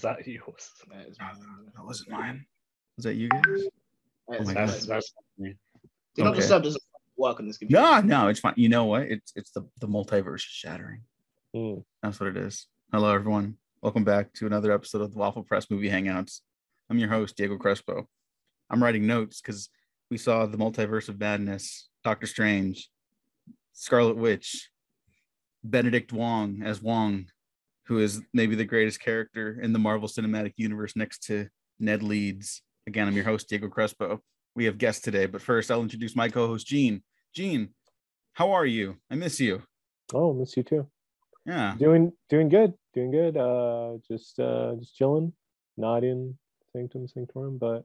Is that yours? That is mine. That wasn't mine. Was that you guys? That is my mine. That's that's me. Do not Okay. disturb doesn't work on this computer. No, no, it's fine. You know what? It's it's the the multiverse is shattering. Mm. That's what it is. Hello, everyone. Welcome back to another episode of the Waffle Press Movie Hangouts. I'm your host, Diego Crespo. I'm writing notes because we saw the multiverse of madness, Doctor Strange, Scarlet Witch, Benedict Wong as Wong, who is maybe the greatest character in the Marvel Cinematic Universe next to Ned Leeds. Again, I'm your host, Diego Crespo. We have guests today, but first I'll introduce my co-host, Gene. Gene, how are you? I miss you. Oh, miss you too. Yeah. Doing doing good. Doing good. Uh just uh just chilling. Not in Sanctum Sanctorum, but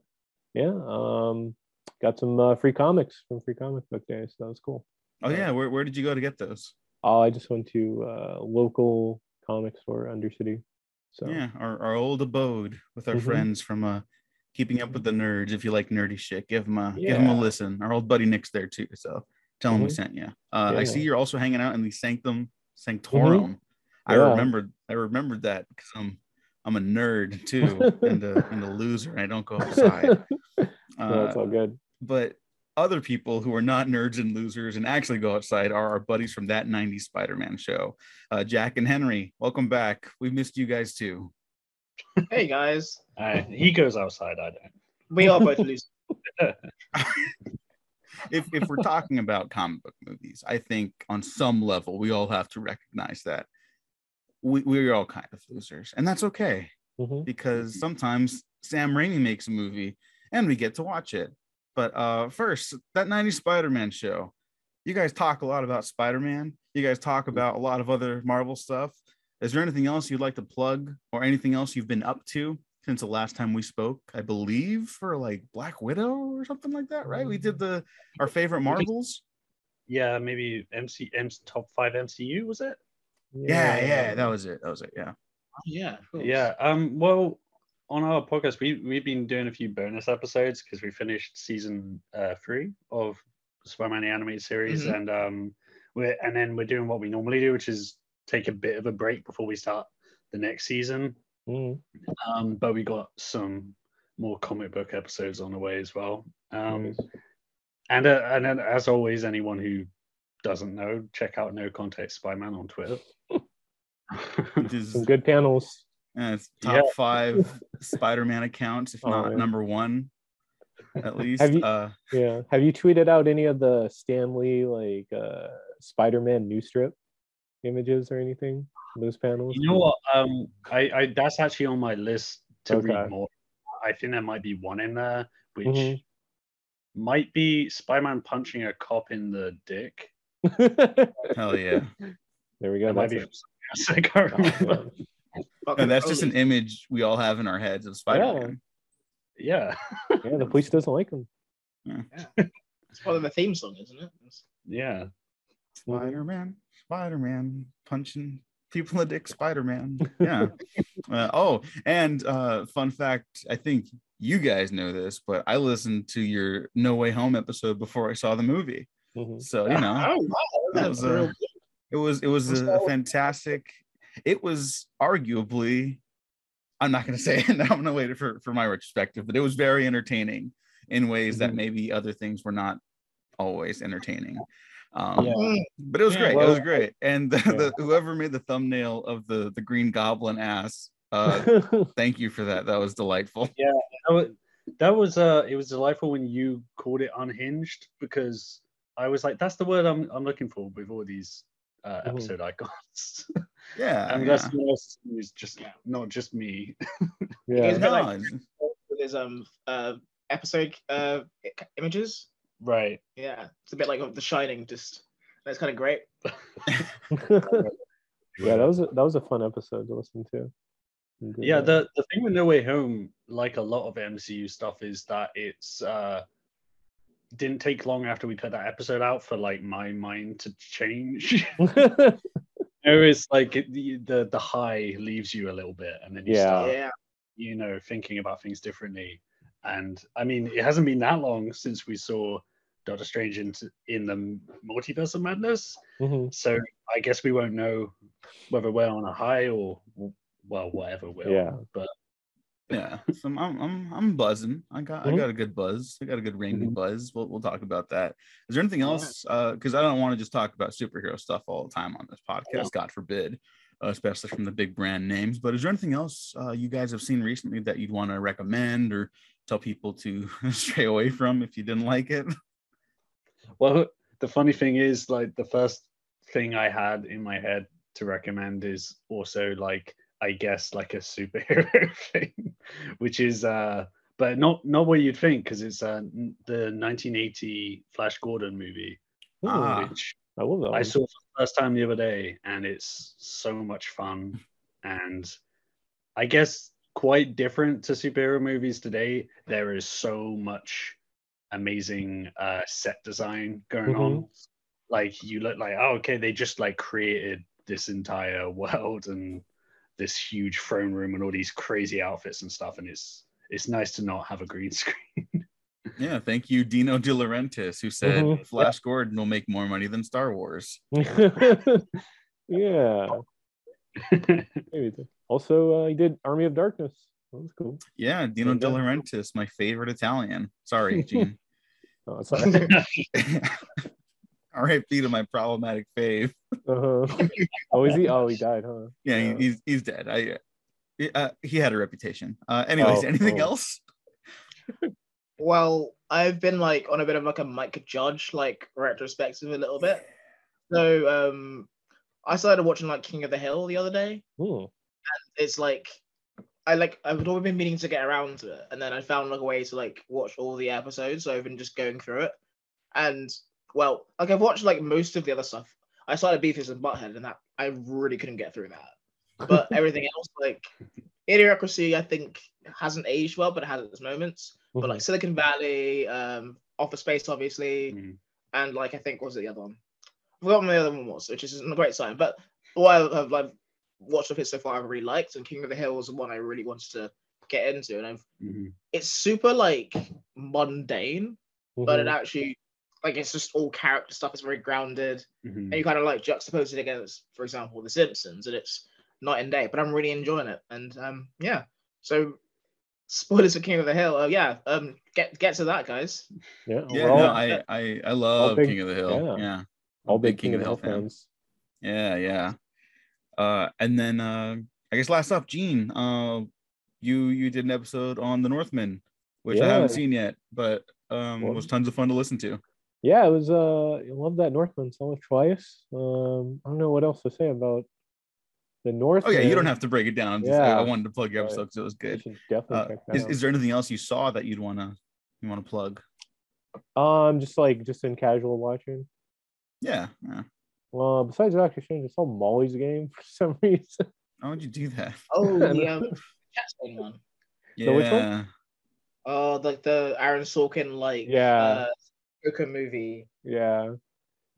yeah. Um got some uh, free comics from Free Comic Book Day, so that was cool. Oh yeah. Where, where did you go to get those? Oh, I just went to uh local comic store Undercity. So Yeah, our, our old abode with our Mhm. friends from uh keeping up with the nerds. If you like nerdy shit, give them a give them a listen. Our old buddy Nick's there too, so tell him we Mhm. sent you. Uh, I see you're also hanging out in the Sanctum Sanctorum. I Yeah. remembered I remembered that because I'm I'm a nerd too and a and a loser and I don't go outside. no, Uh, it's all good. but other people who are not nerds and losers and actually go outside are our buddies from that 90s Spider-Man show. Uh, Jack and Henry, welcome back. We missed you guys too. Hey guys, Uh, he goes outside. I don't. we are both losers. if if we're talking about comic book movies, I think on some level we all have to recognize that we we're all kind of losers, and that's okay Mhm. because sometimes Sam Raimi makes a movie and we get to watch it. But uh first, that 90s Spider-Man show. You guys talk a lot about Spider-Man. You guys talk about a lot of other Marvel stuff. Is there anything else you'd like to plug or anything else you've been up to since the last time we spoke? I believe for like Black Widow or something like that, right? We did the our favorite Marvels. Yeah, maybe MC M's top five MCU was it? Yeah, yeah, that was it. That was it. Yeah. Yeah. Yeah. Um. Well, on our podcast, we we've been doing a few bonus episodes because we finished season uh, three of Spider-Man the animated series, Mhm. and um, we're and then we're doing what we normally do, which is take a bit of a break before we start the next season. Mhm. Um, but we got some more comic book episodes on the way as well. Um, Nice. and uh, and then, as always, anyone who doesn't know, check out No Context Spider-Man on Twitter. Is some good panels. Uh, it's top Yeah. five Spider-Man accounts, if Oh, not yeah. number one, at least. Have you- uh Yeah. Have you tweeted out any of the Stan Lee like uh Spider-Man new strip images or anything? Those panels? You know what? Um, I, I that's actually on my list to Okay. read more. I think there might be one in there which Mhm. might be Spider-Man punching a cop in the dick. hell yeah. there we go. That might be from. I can't remember. Fucking And that's just an image we all have in our heads of Spider-Man. yeah, yeah, the police doesn't like him. It's part of the theme song, isn't it? It's- yeah. Spider-Man, Spider-Man, punching people in the dick, Spider-Man. Yeah. uh, oh, and uh, fun fact, I think you guys know this, but I listened to your No Way Home episode before I saw the movie. Mhm. So you know, Oh wow, That was, real uh, it was it was a So- fantastic. It was arguably, I'm not going to say it. I'm going to wait for for my retrospective, but it was very entertaining in ways that Mhm. maybe other things were not always entertaining. Um, Yeah. But it was Yeah, great. it was great. And the, yeah. the, whoever made the thumbnail of the the Green Goblin ass, uh, thank you for that. That was delightful. That was, that was uh it was delightful when you called it unhinged because I was like, that's the word I'm I'm looking for with all these uh, episode icons. Yeah, and yeah. that's someone else who's just not just me. yeah. It's a bit No, like- With his um uh episode uh images. Right. Yeah, it's a bit like The Shining. Just that's kind of great. yeah, that was a, that was a fun episode to listen to. Yeah, the the thing with No Way Home, like a lot of MCU stuff, is that it's uh didn't take long after we put that episode out for like my mind to change. it was like it, the, the the high leaves you a little bit, and then you Yeah. start, you know, thinking about things differently. And I mean, it hasn't been that long since we saw Doctor Strange in, in the Multiverse of Madness, Mhm. so I guess we won't know whether we're on a high or well, whatever we're Yeah. on. But yeah, so I'm, I'm I'm buzzing. I got I Mhm. got a good buzz. I got a good Raimi Mhm. buzz. We'll we'll talk about that. Is there anything else? Because I don't want to just talk about superhero stuff all the time on this podcast. God forbid, uh, especially from the big brand names. But is there anything else uh, you guys have seen recently that you'd want to recommend or tell people to stray away from if you didn't like it? Well, the funny thing is, like, the first thing I had in my head to recommend is also like, I guess, like a superhero thing, which is, uh, but not not what you'd think because it's uh, the 1980 Flash Gordon movie, Ah. which I love that. I saw for the first time the other day, and it's so much fun. And I guess quite different to superhero movies today. There is so much amazing uh, set design going on. Like you look like, oh, okay, they just like created this entire world and this huge throne room and all these crazy outfits and stuff. And it's it's nice to not have a green screen. Yeah, thank you, Dino De Laurentiis, who said Mhm. Flash Gordon will make more money than Star Wars. yeah. Also, uh, he did Army of Darkness. That was cool. Yeah, Dino De Laurentiis, my favorite Italian. Sorry, Gene. Oh, it's all right. R.I.P. to my problematic fave. uh-huh. Oh, is he? Oh, he died, huh? Yeah, Yeah. he's he's dead. I uh, he had a reputation. Uh, anyways, Oh, anything oh. else? Well, I've been like on a bit of like a Mike Judge like retrospective a little bit. So um I started watching like King of the Hill the other day. Hmm. It's like I like I've always been meaning to get around to it, and then I found like a way to like watch all the episodes. So I've been just going through it, and well, like I've watched like most of the other stuff. I started Beavis and Butthead, and that I really couldn't get through that. But everything else, like Idiocracy, I think hasn't aged well, but it has its moments. But like Silicon Valley, um, Office Space, obviously, Mm. and like I think what was it the other one? I forgot what the other one was, which is a great sign. But what I've, I've watched of it so far, I've really liked, and King of the Hill was the one I really wanted to get into, and I've Mhm. it's super like mundane, but it Mhm. actually like it's just all character stuff. It's very grounded, Mhm. and you kind of like juxtapose it against, for example, The Simpsons, and it's night and day. But I'm really enjoying it, and um, yeah. So spoilers for King of the Hill. Uh, yeah, um, get get to that, guys. yeah, Yeah, all, no, I I I love big- King of the Hill. yeah. Yeah, all I'm big King of the Hill fans. Yeah, yeah. Uh, and then uh, I guess last up, Gene. Uh, you you did an episode on the Northmen, which I haven't seen yet, but um, Well- was tons of fun to listen to. Yeah, it was. Uh, I love that Northman. Saw it twice. Um, I don't know what else to say about the North. Oh yeah, you don't have to break it down. I'm just, Yeah. I wanted to plug your episode because it was good. definitely Uh, check that is, out. is there anything else you saw that you'd wanna you wanna plug? Um, just like just in casual watching. Yeah. yeah. Well, besides Doctor Strange, I saw Molly's game for some reason. How would you do that? Oh, yeah, the know. um, Catstone one. Yeah. So which one? Oh, like the Aaron Sorkin like Yeah. uh, Joker movie. Yeah,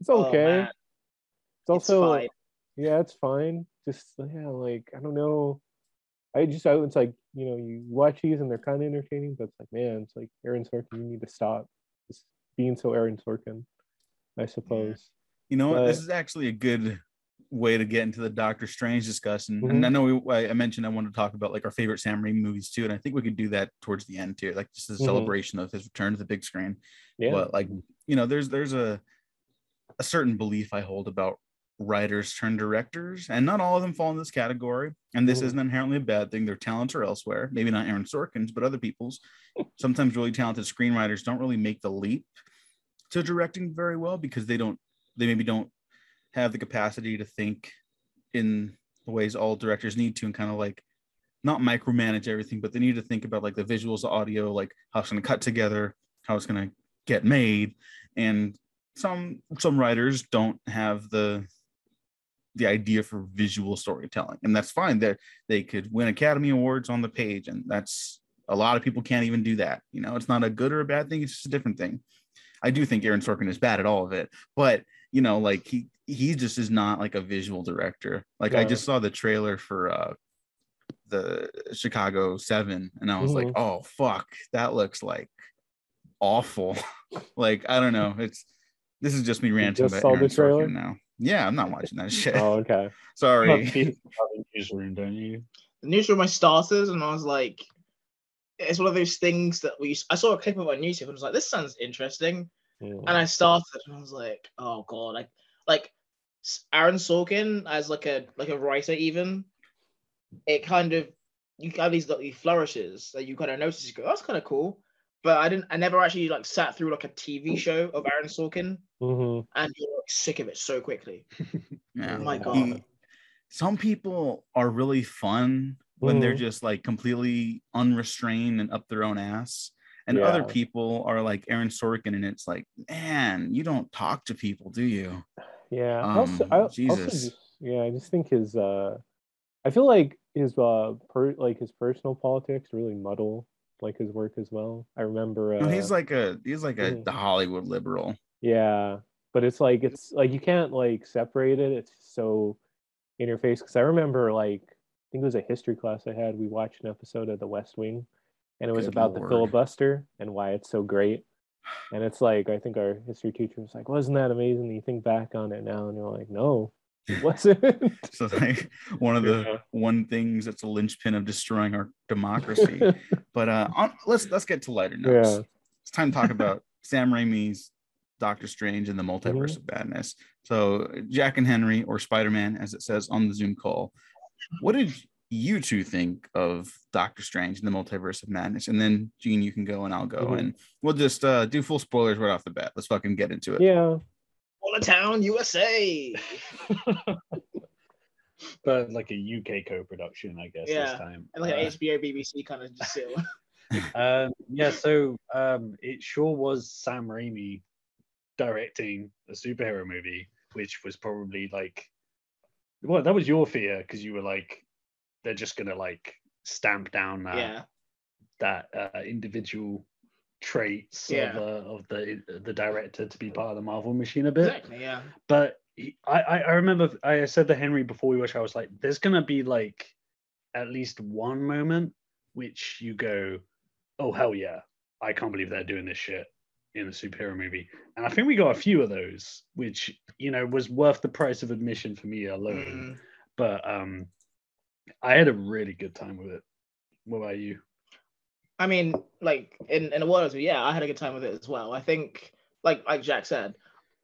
it's Oh, okay. man, it's it's also fine. yeah, it's fine. Just yeah, like I don't know. I just I it's like you know you watch these and they're kind of entertaining, but it's like man, it's like Aaron Sorkin. You need to stop just being so Aaron Sorkin. I suppose. You know what? This is actually a good way to get into the Doctor Strange discussion. Mhm. And I know we, I mentioned I wanted to talk about like our favorite Sam Raimi movies too, and I think we could do that towards the end too, like just a Mhm. celebration of his return to the big screen. Yeah. But like you know, there's there's a a certain belief I hold about writers turn directors, and not all of them fall in this category. And this Mhm. isn't inherently a bad thing. Their talents are elsewhere. Maybe not Aaron Sorkin's, but other people's. Sometimes really talented screenwriters don't really make the leap to directing very well because they don't they maybe don't have the capacity to think in the ways all directors need to and kind of like not micromanage everything but they need to think about like the visuals the audio like how it's going to cut together how it's going to get made. And some some writers don't have the the idea for visual storytelling and that's fine. That they could win academy awards on the page and that's a lot of people can't even do that you know? It's not a good or a bad thing it's just a different thing. I do think aaron sorkin is bad at all of it but you know like he he just is not like a visual director like i just saw the trailer for uh the chicago seven and i was like Mhm. oh fuck that looks like awful like i don't know it's this is just me ranting just about saw the Aaron Sorkin trailer? now yeah i'm not watching that shit oh, okay. sorry You have a newsroom, don't you? The newsroom I started, and I was like, it's one of those things that we. I saw a clip of it on YouTube and I was like, "This sounds interesting," Yeah. and I started and I was like, "Oh god!" Like, like Aaron Sorkin as like a like a writer, even it kind of you have these like these flourishes that you kind of notice. You go, "That's kind of cool," but I didn't. I never actually like sat through like a TV show of Aaron Sorkin, Mhm. and you're like, sick of it so quickly. Yeah. Oh my god! He- some people are really fun when they're Mhm. just like completely unrestrained and up their own ass. And other people are like Aaron Sorkin, and it's like, man, you don't talk to people, do you? Yeah. I also, Um, I also Jesus. just, yeah, I just think his uh I feel like his uh per like his personal politics really muddle like his work as well. I remember uh No, he's like a he's like a Mhm. the Hollywood liberal. yeah, but it's like it's like you can't like separate it. It's so in your face because I remember like I think it was a history class I had. We watched an episode of The West Wing, and it was Good about lord. the filibuster and why it's so great. And it's like I think our history teacher was like, "Wasn't that amazing?" You think back on it now, and you're like, "No, it wasn't." So like one of the Yeah. one things that's a linchpin of destroying our democracy. but uh on, let's let's get to lighter notes. Yeah. It's time to talk about Sam Raimi's Doctor Strange and the Multiverse Mhm. of Madness. So Jack and Henry, or Spider-Man, as it says on the Zoom call. What did you two think of Doctor Strange and the Multiverse of Madness? And then Gene, you can go and I'll go. Mhm. And we'll just uh do full spoilers right off the bat. Let's fucking get into it. yeah. All a town, USA. but like a UK co-production, I guess Yeah. this time. And like Uh, an HBO, BBC kind of just sit. um, yeah, so um, it sure was Sam Raimi directing a superhero movie, which was probably like, well, that was your fear because you were like, they're just gonna like stamp down that yeah, that uh, individual traits Yeah. of, uh, of the the director to be part of the Marvel machine a bit exactly. Yeah, but he, I, I I remember I said to Henry before we watched, I was like, there's gonna be like at least one moment which you go, oh hell yeah, I can't believe they're doing this shit in a superhero movie, and I think we got a few of those, which you know was worth the price of admission for me alone. Mm. But um, I had a really good time with it. What about you? I mean, like in in a world, yeah, I had a good time with it as well. I think, like like Jack said,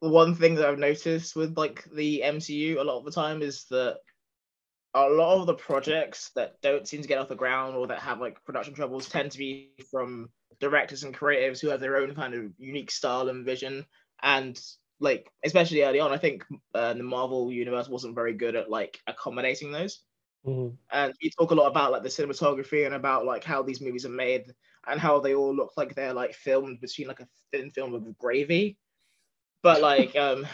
the one thing that I've noticed with like the MCU a lot of the time is that a lot of the projects that don't seem to get off the ground or that have like production troubles tend to be from directors and creatives who have their own kind of unique style and vision and like especially early on i think uh, the marvel universe wasn't very good at like accommodating those Mhm. and we talk a lot about like the cinematography and about like how these movies are made and how they all look like they're like filmed between like a thin film of gravy. But like um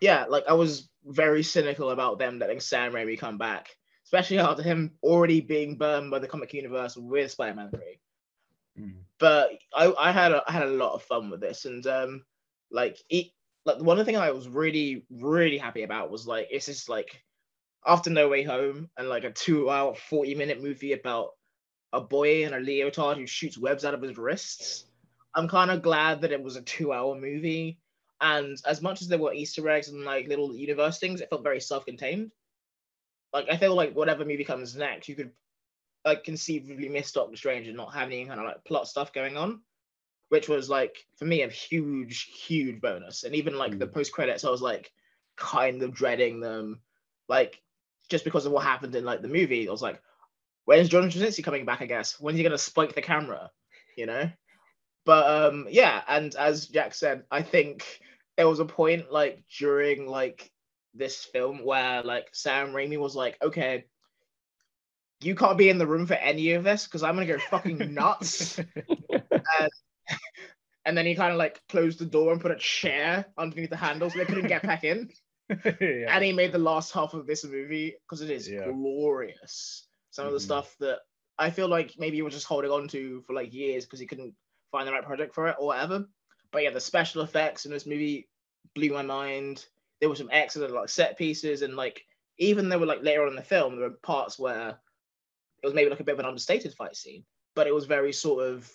yeah like i was very cynical about them letting sam raimi come back especially after him already being burned by the comic universe with spider-man 3 but I, I had a, I had a lot of fun with this and um like it like one of the thing I was really really happy about was like it's just like after No Way Home and like a two hour 40 minute movie about a boy in a leotard who shoots webs out of his wrists. I'm kind of glad that it was a two hour movie. And as much as there were Easter eggs and like little universe things, it felt very self contained. Like I feel like whatever movie comes next, you could like conceivably miss Doctor Strange and not have any kind of like plot stuff going on, which was like for me a huge, huge bonus. And even like the mm. post credits, I was like kind of dreading them, like just because of what happened in like the movie. I was like, when's John Krasinski coming back? I guess when's he gonna spike the camera, you know? But um, yeah, and as Jack said, I think there was a point like during like this film where like Sam Raimi was like, okay, you can't be in the room for any of this because I'm gonna go fucking nuts. and then he kind of like closed the door and put a chair underneath the handle so they couldn't get back in. yeah. And he made the last half of this movie because it is Yeah. glorious. Some of the Mhm. stuff that I feel like maybe he was just holding on to for like years because he couldn't find the right project for it or whatever. But yeah, the special effects in this movie blew my mind. There were some excellent like set pieces and like even though like later on in the film there were parts where it was maybe like a bit of an understated fight scene, but it was very sort of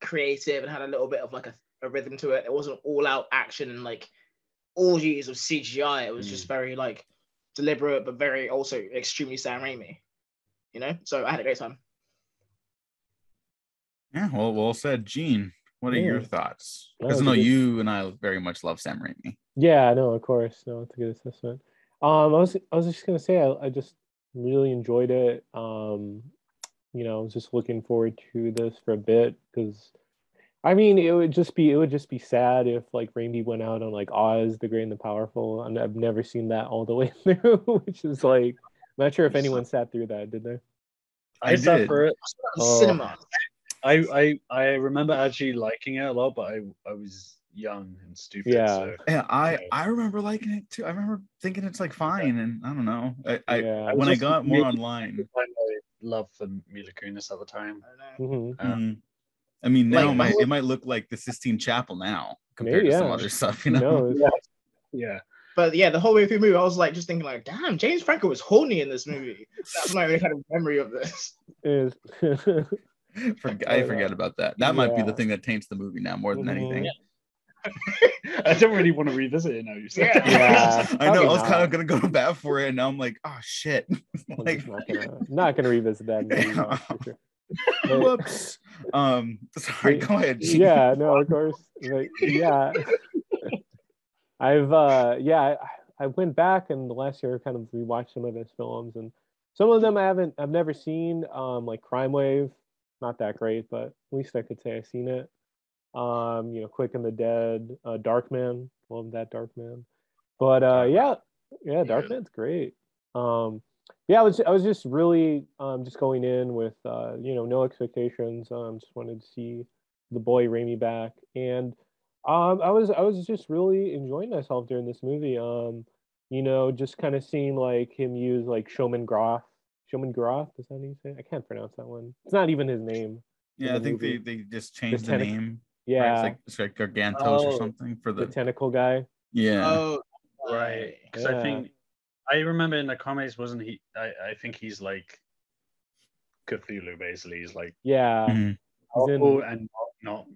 creative and had a little bit of like a, a rhythm to it. It wasn't all out action and like orgies of CGI. It was just very like deliberate, but very also extremely Sam Raimi. You know, so I had a great time. Yeah, well, well said, Gene. What are your Yeah. thoughts? No, Because I know you and I very much love Sam Raimi. Yeah, no, of course, no, it's a good assessment. Um, I was I was just gonna say I, I just really enjoyed it. Um, you know, I was just looking forward to this for a bit because, I mean, it would just be it would just be sad if like Raimi went out on like Oz, the Great and the Powerful, and I've never seen that all the way through, which is like I'm not sure if anyone sat through that, did they? I sat did. for it. Oh. Cinema. I, I I remember actually liking it a lot, but I I was young and stupid. Yeah. So Yeah, I Yeah. I remember liking it too. I remember thinking it's like fine, and I don't know. I, I yeah. when I got more online, my love for Mila Kunis at the time. I don't know. Yeah. I mean, now Like, it might, it might look like the Sistine Chapel now compared Maybe, to some yeah. other stuff, you know. knows? Yeah. But yeah, the whole way through the movie, I was like just thinking like, damn, James Franco was horny in this movie. That's my only kind of memory of this. Is Forg- I forget about that. That might be the thing that taints the movie now more than Mhm. anything. I don't really want to revisit it now. You said. Yeah. Yeah. I know. I Probably was kind of gonna go to bat for it, and now I'm like, oh shit. I'm like, not gonna not gonna revisit that movie. no, for sure. Whoops. Um, sorry. Go ahead. Gene. yeah, no, of course. Like, yeah. I've uh yeah, I, I went back and the last year kind of rewatched some of his films and some of them I haven't I've never seen. Um like Crime Wave, not that great, but at least I could say I've seen it. Um, you know, Quick and the Dead, uh Dark Man. love that Dark Man. But uh yeah, yeah, Dark Man's great. Um yeah, I was I was just really um just going in with uh, you know, no expectations. Um just wanted to see the boy Raimi back. And um I was I was just really enjoying myself during this movie. Um, you know, just kind of seeing like him use like Shuma-Gorath. Showman Groff, is that how you say? it? I can't pronounce that one. It's not even his name. Yeah, I the think they, movie. they just changed the tentac- name. right? Yeah, It's like it's like Gargantos or Oh, something for the the tentacle guy. yeah. Oh, Right. Because Yeah. I think I remember in the comics, wasn't he? I, I think he's like Cthulhu, basically. He's like Yeah. Mhm. He's in- and not, not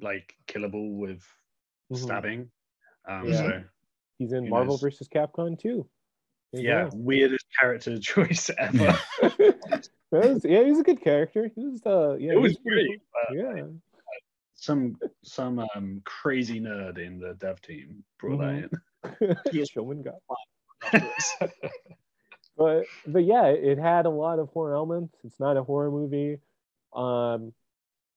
like killable with Mhm. stabbing. Um, Yeah. So He's in Marvel knows. versus Capcom too. There yeah, go. weirdest character choice ever. Yeah. That was- yeah, he's a good character. He was uh yeah, it was he's pretty. But cool. Yeah. some some um crazy nerd in the dev team brought Mhm. that in. Yes. Showman guy. afterwards. but but yeah, it had a lot of horror elements. It's not a horror movie, um,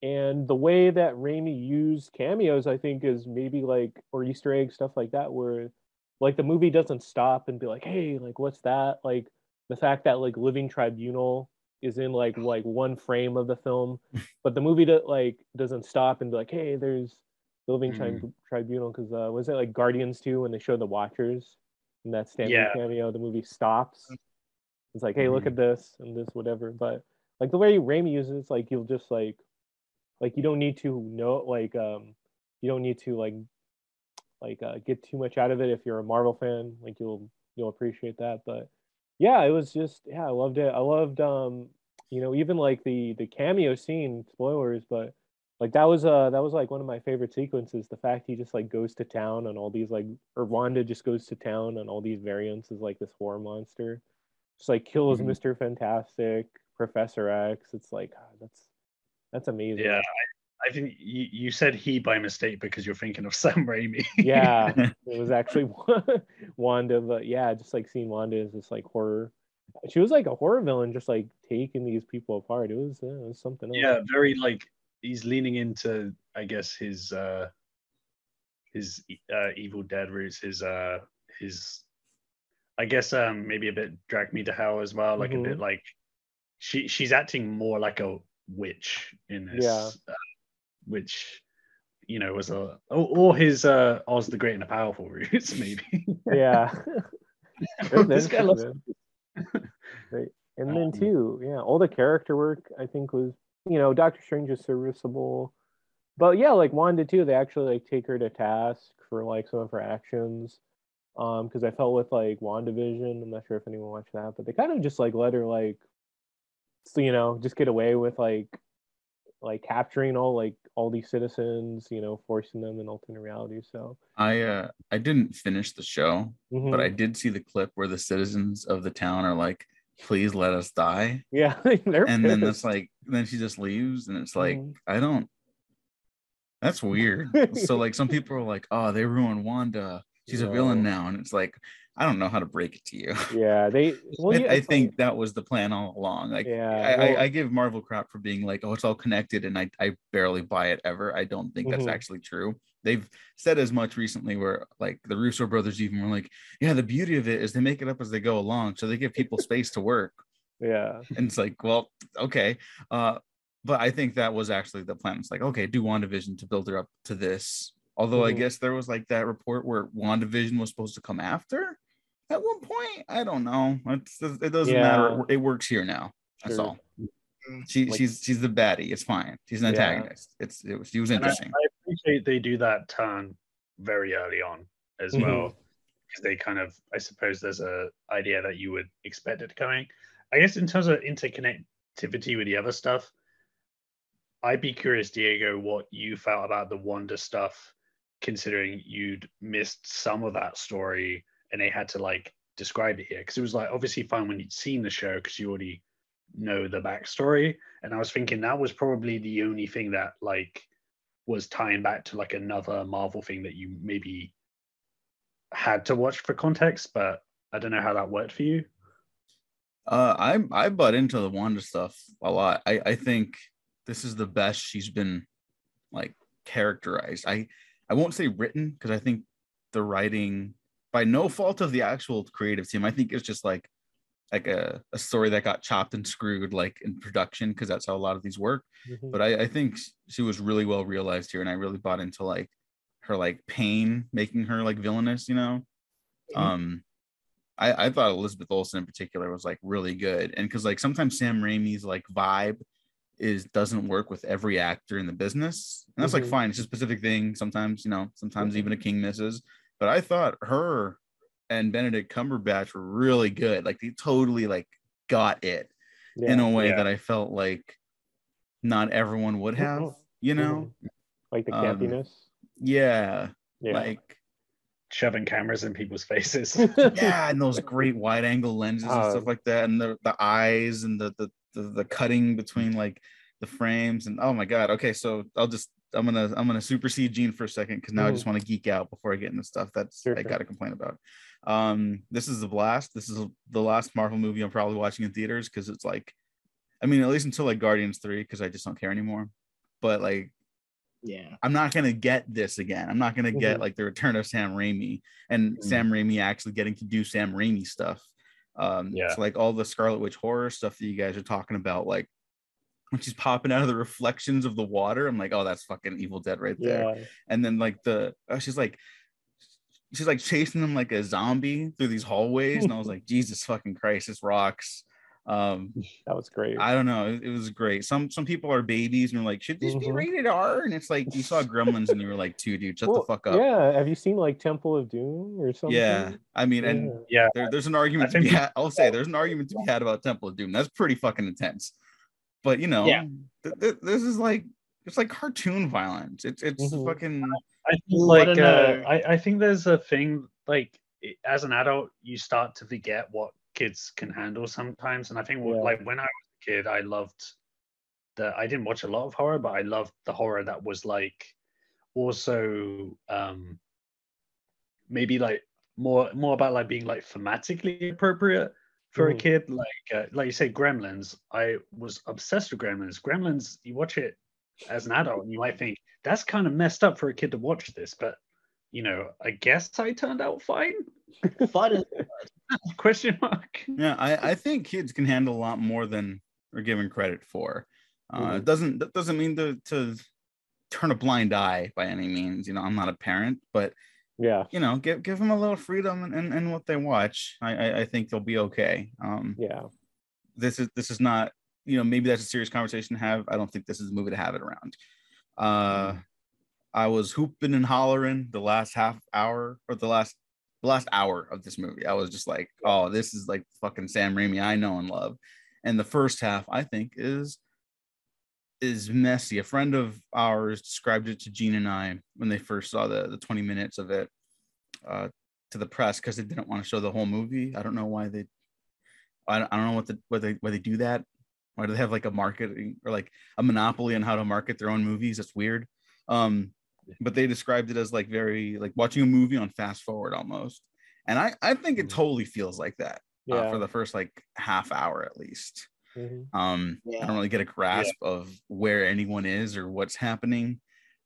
and the way that Raimi used cameos, I think, is maybe like or Easter egg stuff like that, where like the movie doesn't stop and be like, hey, like what's that? Like the fact that like Living Tribunal is in like like one frame of the film, but the movie that like doesn't stop and be like, hey, there's the Living Tri- Tribunal because uh, was it like Guardians 2 when they show the Watchers in that Stan Yeah. cameo, the movie stops. It's like, hey, look Mhm. at this and this, whatever. But like the way Raimi uses it, like you'll just like like you don't need to know like um you don't need to like like uh, get too much out of it if you're a Marvel fan. Like you'll you'll appreciate that. But yeah, it was just yeah, I loved it. I loved um you know even like the the cameo scene spoilers, but like that was uh that was like one of my favorite sequences. The fact he just like goes to town on all these like or Wanda just goes to town on all these variants as like this horror monster, just like kills Mhm. Mister Fantastic, Professor X. It's like ah, that's that's amazing. Yeah, I, I think you, you said he by mistake because you're thinking of Sam Raimi. yeah it was actually wanda but yeah just like seeing wanda is this like horror she was like a horror villain just like taking these people apart it was, uh, it was something else. yeah, very like he's leaning into, I guess his uh his uh, Evil Dead roots, his uh his, I guess um maybe a bit drag me to hell as well, like Mhm. a bit like she she's acting more like a witch in this, Yeah. uh, which you know was a or, or his uh Oz the Great and the Powerful roots maybe. yeah this guy loves. Right. and then Um, too yeah all the character work i think was you know doctor strange is serviceable but yeah like wanda too they actually like take her to task for like some of her actions um because i felt with like wandavision i'm not sure if anyone watched that but they kind of just like let her like so, you know just get away with like like capturing all like all these citizens you know forcing them in alternate reality so I uh I didn't finish the show, mhm. but I did see the clip where the citizens of the town are like, "Please let us die," yeah and then pissed. it's like then she just leaves, and it's like Mhm. I don't. That's weird. so like some people are like, oh, they ruined Wanda. She's a villain now, and it's like I don't know how to break it to you. Yeah, they. Well, I, yeah, I it's like- think that was the plan all along. Like Yeah, I, well- I, I give Marvel crap for being like, oh, it's all connected, and I, I barely buy it ever. I don't think that's Mhm. actually true. They've said as much recently where like the Russo brothers even were like, yeah, the beauty of it is they make it up as they go along. So they give people space to work. Yeah, And it's like, well, okay. Uh, but I think that was actually the plan. It's like, okay, do WandaVision to build her up to this. Although I Mhm. guess there was like that report where WandaVision was supposed to come after at one point. I don't know. It's, it doesn't matter. Yeah. It, it works here now. That's Sure. all. Mm. She Like- she's she's the baddie. It's fine. She's an Yeah. antagonist. It's it was she was And I, interesting. I appreciate they do that turn very early on as Mhm. well, because they kind of, I suppose, there's a idea that you would expect it coming. I guess in terms of interconnectivity with the other stuff, I'd be curious, Diego, what you felt about the Wanda stuff, considering you'd missed some of that story and they had to like describe it here, because it was like obviously fine when you'd seen the show because you already know the backstory. And i was thinking that was probably the only thing that like was tying back to like another marvel thing that you maybe had to watch for context but i don't know how that worked for you Uh, I I butt into the Wanda stuff a lot. I I think this is the best she's been like characterized. I I won't say written because I think the writing by no fault of the actual creative team. I think it's just like like a, a story that got chopped and screwed like in production because that's how a lot of these work. Mhm. But I, I think she was really well realized here, and I really bought into like her like pain making her like villainous. You know, Mhm. um, I I thought Elizabeth Olsen in particular was like really good, and because like sometimes Sam Raimi's like vibe is doesn't work with every actor in the business, and that's Mhm. like fine. It's a specific thing. Sometimes you know, sometimes Mhm. even a king misses. But I thought her and Benedict Cumberbatch were really good. Like they totally like got it yeah. in a way Yeah. that I felt like not everyone would have. Mhm. You know, Mhm. like the um, campiness. yeah, Yeah. like shoving cameras in people's faces yeah, and those great wide angle lenses and Uh, stuff like that, and the the eyes and the the the, the cutting between like the frames and oh my god. Okay, so I'll just I'm gonna I'm gonna supersede Gene for a second because now I Mhm. just want to geek out before I get into stuff that's Sure, I sure. got to complain about. Um, this is the blast. This is the last Marvel movie I'm probably watching in theaters because it's like, I mean, at least until like Guardians three because I just don't care anymore. But like Yeah. I'm not gonna get this again. I'm not gonna get Mhm. like the return of Sam Raimi and Mm. Sam Raimi actually getting to do Sam Raimi stuff. Um, Yeah. so like all the Scarlet Witch horror stuff that you guys are talking about, like when she's popping out of the reflections of the water, I'm like, oh, that's fucking Evil Dead right there. yeah. And then like the oh, she's like she's like chasing them like a zombie through these hallways, and I was like, Jesus fucking Christ, this rocks. Um, That was great. I don't know. It, it was great. Some some people are babies and are like, should this be Mhm. rated R? And it's like you saw Gremlins and you were like, two dude, shut Well, the fuck up. Yeah. Have you seen like Temple of Doom or something? Yeah, I mean, and Yeah. yeah there, there's an argument I to be think- had. I'll say there's an argument to be had about Temple of Doom. That's pretty fucking intense. But you know, Yeah. th- th- this is like it's like cartoon violence. It's it's Mhm. fucking I think like uh. I, I think there's a thing like as an adult you start to forget what kids can handle sometimes. And I think Yeah. like when I was a kid I loved the I didn't watch a lot of horror but I loved the horror that was like also um maybe like more more about like being like thematically appropriate for Mhm. a kid. Like uh, like you say gremlins. I was obsessed with gremlins. Gremlins you watch it as an adult and you might think that's kind of messed up for a kid to watch this but you know i guess i turned out fine. Fun is question mark yeah. I I think kids can handle a lot more than are given credit for. Uh, Mhm. It doesn't that doesn't mean to to turn a blind eye by any means. You know, I'm not a parent, but Yeah. you know, give give them a little freedom and in, in what they watch. I, I I think they'll be okay. Um, Yeah. this is this is not you know maybe that's a serious conversation to have. I don't think this is a movie to have it around. Uh, I was hooping and hollering the last half hour or the last last hour of this movie. I was just like, oh, this is like fucking Sam Raimi I know and love. And the first half, I think, is is messy. A friend of ours described it to Gene and I when they first saw the the 20 minutes of it uh, to the press because they didn't want to show the whole movie. I don't know why they I don't, I don't know what the what they why they do that. Why do they have like a marketing or like a monopoly on how to market their own movies? It's weird. Um, but they described it as like very like watching a movie on fast forward almost. And I I think it Mhm. totally feels like that uh, for the first like half hour at least. Mhm. Um, I don't really get a grasp of where anyone is or what's happening.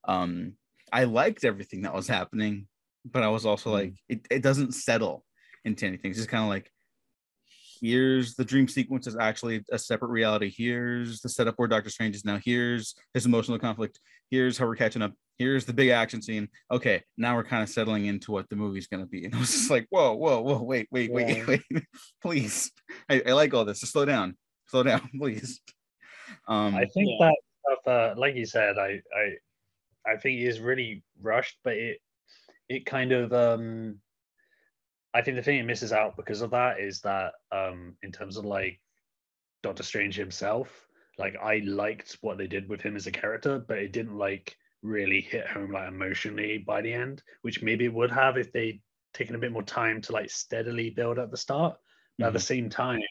Um, I liked everything that was happening, but I was also Mhm. like, it, it doesn't settle into anything. It's just kind of like, here's the dream sequence is actually a separate reality. Here's the setup where Doctor Strange is now. Here's his emotional conflict. Here's how we're catching up. Here's the big action scene. Okay, now we're kind of settling into what the movie's gonna be. And I was just like, whoa, whoa, whoa, wait, wait, Yeah. wait, wait, please. I, I like all this. Just slow down, slow down, please. Um, I think Yeah. that stuff, uh, like you said, I, I, I think it is really rushed, but it, it kind of, um, I think the thing it misses out because of that is that, um, in terms of like Doctor Strange himself, like I liked what they did with him as a character, but it didn't like really hit home like emotionally by the end, which maybe it would have if they'd taken a bit more time to like steadily build at the start. But at the same time,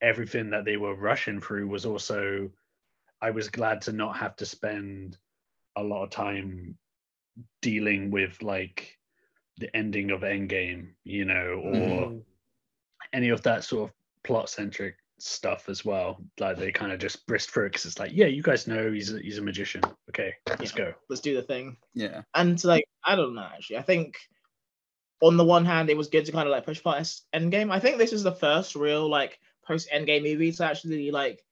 everything that they were rushing through was also I was glad to not have to spend a lot of time dealing with like the ending of Endgame, you know, or Mhm. Mhm. any of that sort of plot centric stuff as well. Like they kind of just brisk through it because it's like, yeah, you guys know he's a, he's a magician. Okay, let's Yeah. go. Let's do the thing. yeah. And to like, I don't know. Actually, I think on the one hand, it was good to kind of like push past Endgame. I think this is the first real like post Endgame movie to actually like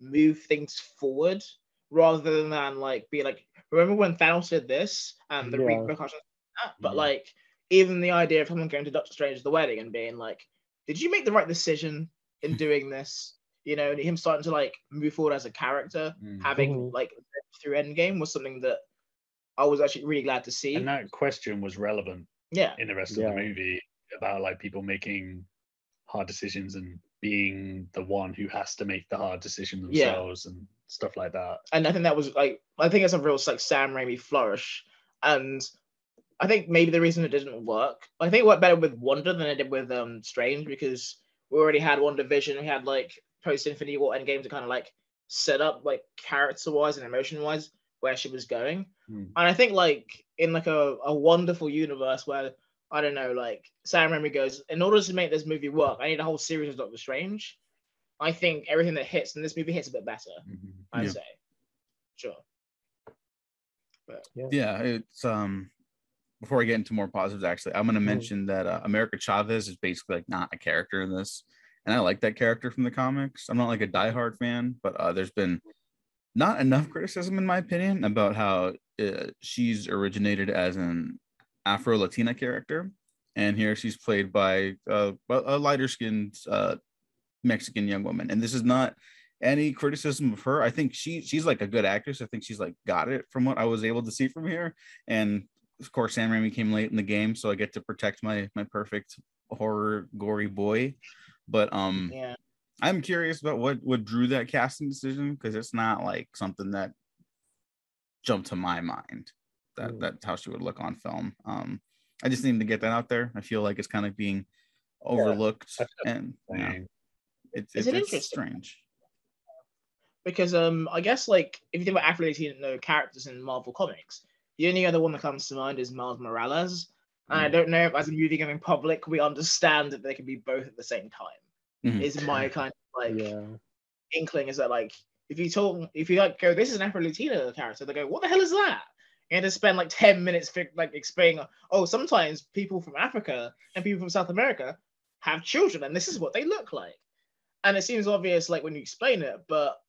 move things forward rather than like be like. Remember when Thanos did this and the Yeah. repercussions of that? But Mhm. like, even the idea of someone going to Doctor Strange's the wedding and being like, "Did you make the right decision in doing this?" You know, and him starting to like move forward as a character, Mm. having like through Endgame was something that I was actually really glad to see. And that question was relevant yeah, in the rest Yeah. of the movie about like people making hard decisions and being the one who has to make the hard decision Yeah. themselves and stuff like that. and I think that was like I think it's a real like Sam Raimi flourish, and I think maybe the reason it didn't work, I think it worked better with Wanda than it did with um Strange because we already had WandaVision. we had like post Infinity War Endgame to kind of like set up like character wise and emotion wise where she was going, Hmm. and I think like in like a, a wonderful universe where I don't know like Sam Raimi goes in order to make this movie work, I need a whole series of Doctor Strange. I think everything that hits in this movie hits a bit better. I'd Yeah. say. Sure. yeah it's um before i get into more positives actually i'm going to Mhm. mention that uh, america chavez is basically like not a character in this and i like that character from the comics i'm not like a diehard fan but uh, there's been not enough criticism in my opinion about how uh, she's originated as an afro latina character and here she's played by uh, a lighter skinned uh, mexican young woman and this is not any criticism of her. I think she she's like a good actress. I think she's like got it from what I was able to see from here. And of course, Sam Raimi came late in the game, so I get to protect my my perfect horror gory boy. But um, Yeah. I'm curious about what what drew that casting decision because it's not like something that jumped to my mind that Mm. that's how she would look on film. Um, I just need to get that out there. I feel like it's kind of being overlooked a and yeah, it's it's, it it's strange. Because um I guess like if you think about Afro Latino characters in Marvel comics, the only other one that comes to mind is Miles Morales. And I Mm. don't know if as a movie going public we understand that they can be both at the same time. Mhm. Is my kind of like yeah. inkling is that like if you talk if you like go this is an Afro Latina character, they go, What the hell is that? And to spend like 10 minutes like explaining, oh, sometimes people from Africa and people from South America have children, and this is what they look like. And it seems obvious, like when you explain it, but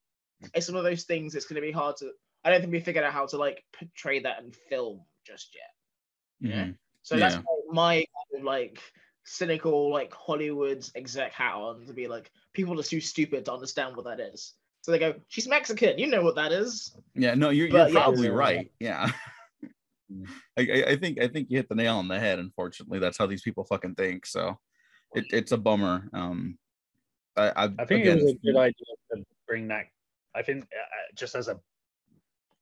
it's one of those things that's going to be hard to. I don't think we figured out how to like portray that in film just yet. Yeah. Mhm. So that's Yeah. my like cynical like Hollywood exec hat on to be like people are too stupid to understand what that is. So they go, she's Mexican, you know what that is. Yeah, no, you're, you're yeah. probably Yeah. right. Yeah. Mm. I, I- I think I think you hit the nail on the head. Unfortunately, that's how these people fucking think. So it, it's a bummer. Um, I I, I think again, it was a good idea to bring that. I think uh, uh, just as a,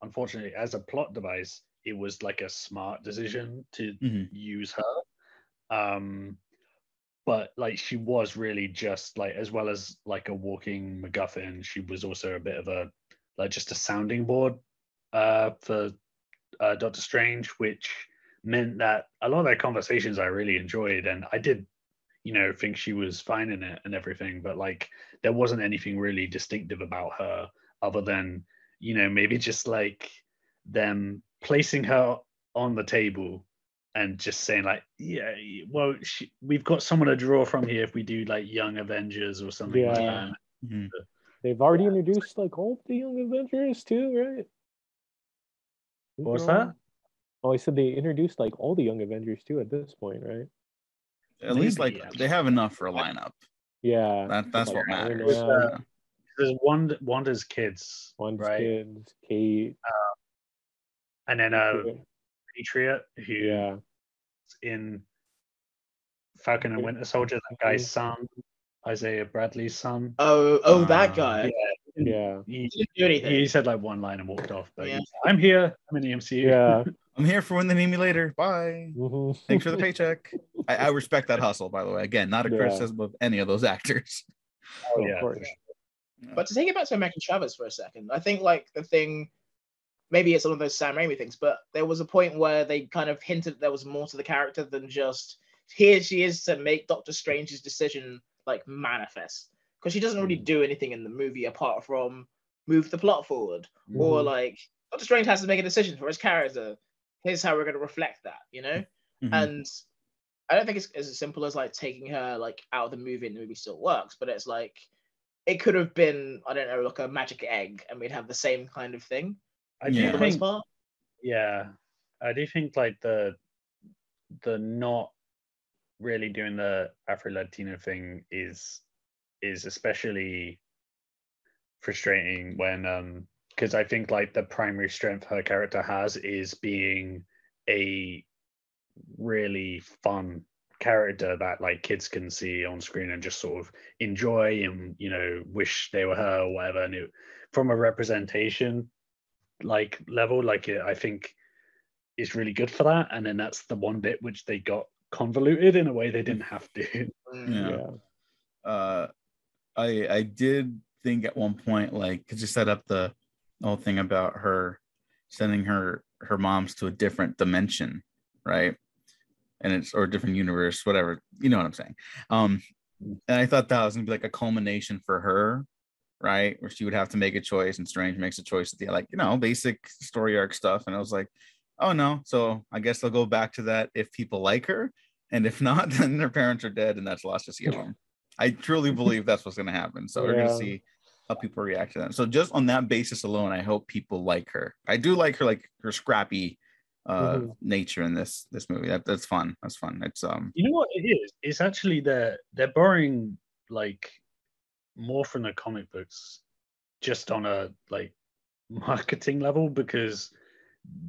unfortunately, as a plot device, it was like a smart decision to Mhm. use her. Um, but like she was really just like as well as like a walking MacGuffin, she was also a bit of a like just a sounding board uh, for uh, Doctor Strange, which meant that a lot of their conversations I really enjoyed, and I did, you know, think she was fine in it and everything, but like there wasn't anything really distinctive about her other than you know maybe just like them placing her on the table and just saying like yeah well she, we've got someone to draw from here if we do like young avengers or something like Yeah. that Mhm. They've already introduced like all the young Avengers too, right? What was that? Oh, I said they introduced like all the young Avengers too at this point, right? At least like yeah. they have enough for a lineup. Yeah. That that's like what matters. Man, Uh, there's Wanda, Wanda's kids One's right kids, Kate. and then uh Patriot who yeah. in Falcon and Winter Soldier that guy's son Isaiah Bradley's son Oh, oh, that Uh, guy. Yeah. he, He didn't do anything. he said like one line and walked off but Yeah. he's, I'm here I'm in the MCU Yeah. I'm here for when they need me later. Bye. Mhm. Thanks for the paycheck. I, I respect that hustle, by the way. Again, not a Yeah. criticism of any of those actors. oh, Of yeah course. for sure. But to take it back to America Chavez for a second, I think like the thing, maybe it's one of those Sam Raimi things, but there was a point where they kind of hinted there was more to the character than just here she is to make Doctor Strange's decision like manifest because she doesn't really do anything in the movie apart from move the plot forward or Mhm. like Doctor Strange has to make a decision for his character. Here's how we're going to reflect that, you know. Mhm. And I don't think it's as simple as like taking her like out of the movie and the movie still works, but it's like it could have been I don't know like a magic egg and we'd have the same kind of thing. I do for the most think part. Yeah, I do think like the the not really doing the Afro Latino thing is is especially frustrating when um because I think like the primary strength her character has is being a really fun character that like kids can see on screen and just sort of enjoy and you know wish they were her or whatever and it, from a representation like level like it, i think is really good for that and then that's the one bit which they got convoluted in a way they didn't have to. Yeah. Yeah. uh i i did think at one point like because you set up the whole thing about her sending her her moms to a different dimension right and it's or a different universe whatever you know what i'm saying? Um and i thought that was gonna be like a culmination for her right? Where she would have to make a choice and strange makes a choice at the like you know basic story arc stuff. And i was like oh no. So i guess they'll go back to that if people like her. And if not then their parents are dead and that's lost to see them i truly believe that's what's to happen. So we're gonna see how people react to that. So just on that basis alone i hope people like her. I do like her like her scrappy uh Mhm. nature in this this movie. That, that's fun. That's fun. It's um you know what it is? It's actually they're they're borrowing like more from the comic books just on a like marketing level because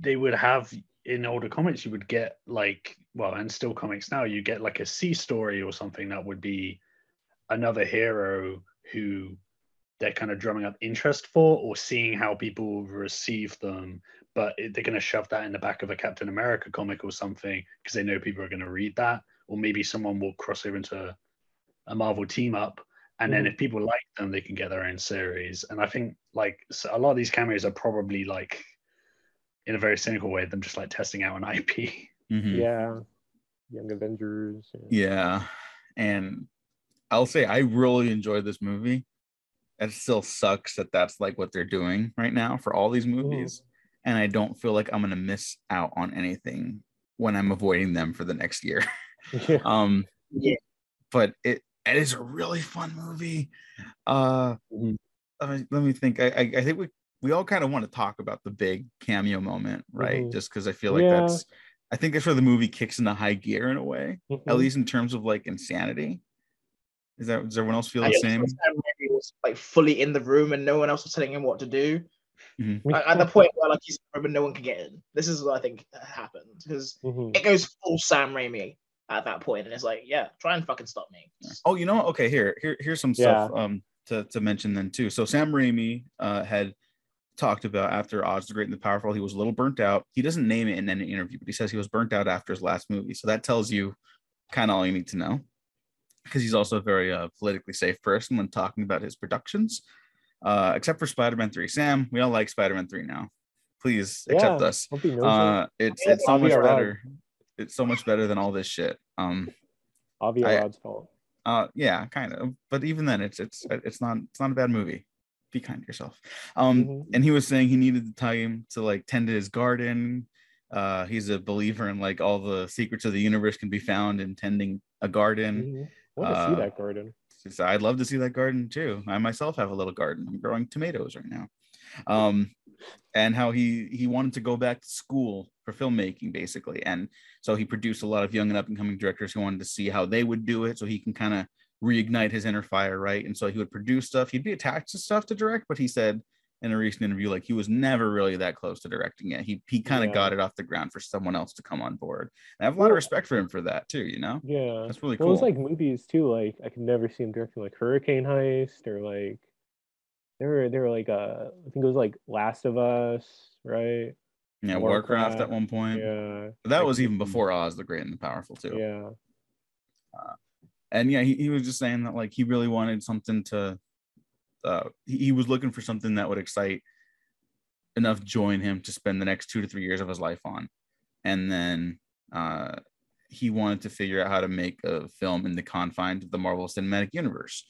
they would have in older comics you would get like well and still comics now you get like a c story or something that would be another hero who they're kind of drumming up interest for or seeing how people receive them but it- they're going to shove that in the back of a captain america comic or something because they know people are going to read that or maybe someone will cross over into a marvel team up and then Mhm. if people like them they can get their own series and i think like so a lot of these cameos are probably like in a very cynical way them just like testing out an ip mhm. Yeah. Young Avengers. Yeah. And I'll say I really enjoyed this movie. It still sucks that that's like what they're doing right now for all these movies. And I don't feel like I'm going to miss out on anything when I'm avoiding them for the next year. Yeah. um Yeah. but it it is a really fun movie. Uh Mhm. let me, let me think. I, I I think we we all kind of want to talk about the big cameo moment, right? Mhm. Just because I feel like Yeah. that's I think that's where the movie kicks into high gear in a way at Mhm. least in terms of like insanity. Is that does everyone else feel I the same? Was like fully in the room and no one else was telling him what to do. Mhm. Like, at the point where like he's in the room and no one can get in. This is what I think happened because Mhm. it goes full Sam Raimi at that point, and it's like, yeah, try and fucking stop me. Oh, you know what? Okay, here, here, here's some stuff um to, to mention then too. So Sam Raimi uh had talked about after Oz the Great and the Powerful, he was a little burnt out. He doesn't name it in any interview, but he says he was burnt out after his last movie. So that tells you kind of all you need to know. because he's also a very uh, politically safe person when talking about his productions. Uh, except for Spider-Man 3. Sam, we all like Spider-Man 3 now. Please accept Yeah, us. Uh, it's it's so much better. It's so much better than all this shit. Um, it. Avi Arad's fault. uh, yeah, kind of. But even then, it's it's it's not it's not a bad movie. Be kind to yourself. Um, Mhm. and he was saying he needed the time to like tend to his garden. Uh, he's a believer in like all the secrets of the universe can be found in tending a garden. Mhm. I want to uh, see that garden. I'd love to see that garden too. I myself have a little garden. I'm growing tomatoes right now. Um, and how he he wanted to go back to school for filmmaking basically, and so he produced a lot of young and up and coming directors who wanted to see how they would do it, so he can kind of reignite his inner fire, right? And so he would produce stuff. He'd be attached to stuff to direct, but he said in a recent interview like he was never really that close to directing it. He he kind of Yeah. got it off the ground for someone else to come on board. And I have a lot of respect for him for that too. You know, Yeah. that's really Well, cool. it's like movies too. Like I could never see him directing like Hurricane Heist or like there were there were like uh I think it was like Last of Us, right? yeah, Warcraft, at one point. Yeah. But that I was even before Oz the Great and the Powerful too. Yeah. And yeah, he, he was just saying that like he really wanted something to uh he, he was looking for something that would excite enough joy in him to spend the next two to three years of his life on. And then uh he wanted to figure out how to make a film in the confines of the Marvel Cinematic Universe.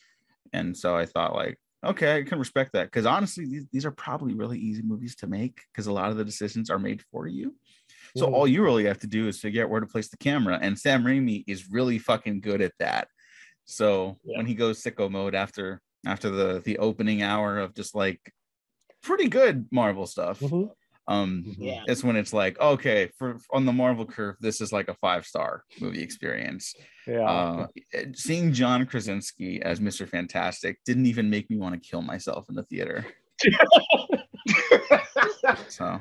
And so I thought like, okay, I can respect that. Because honestly, these, these are probably really easy movies to make because a lot of the decisions are made for you. So Mhm. all you really have to do is figure out where to place the camera, and Sam Raimi is really fucking good at that. So Yeah. when he goes sicko mode after after the the opening hour of just like pretty good Marvel stuff, Mhm. um, Yeah. it's when it's like okay, for on the Marvel curve, this is like a five star movie experience. Yeah. Uh, seeing John Krasinski as Mr. Fantastic didn't even make me want to kill myself in the theater. So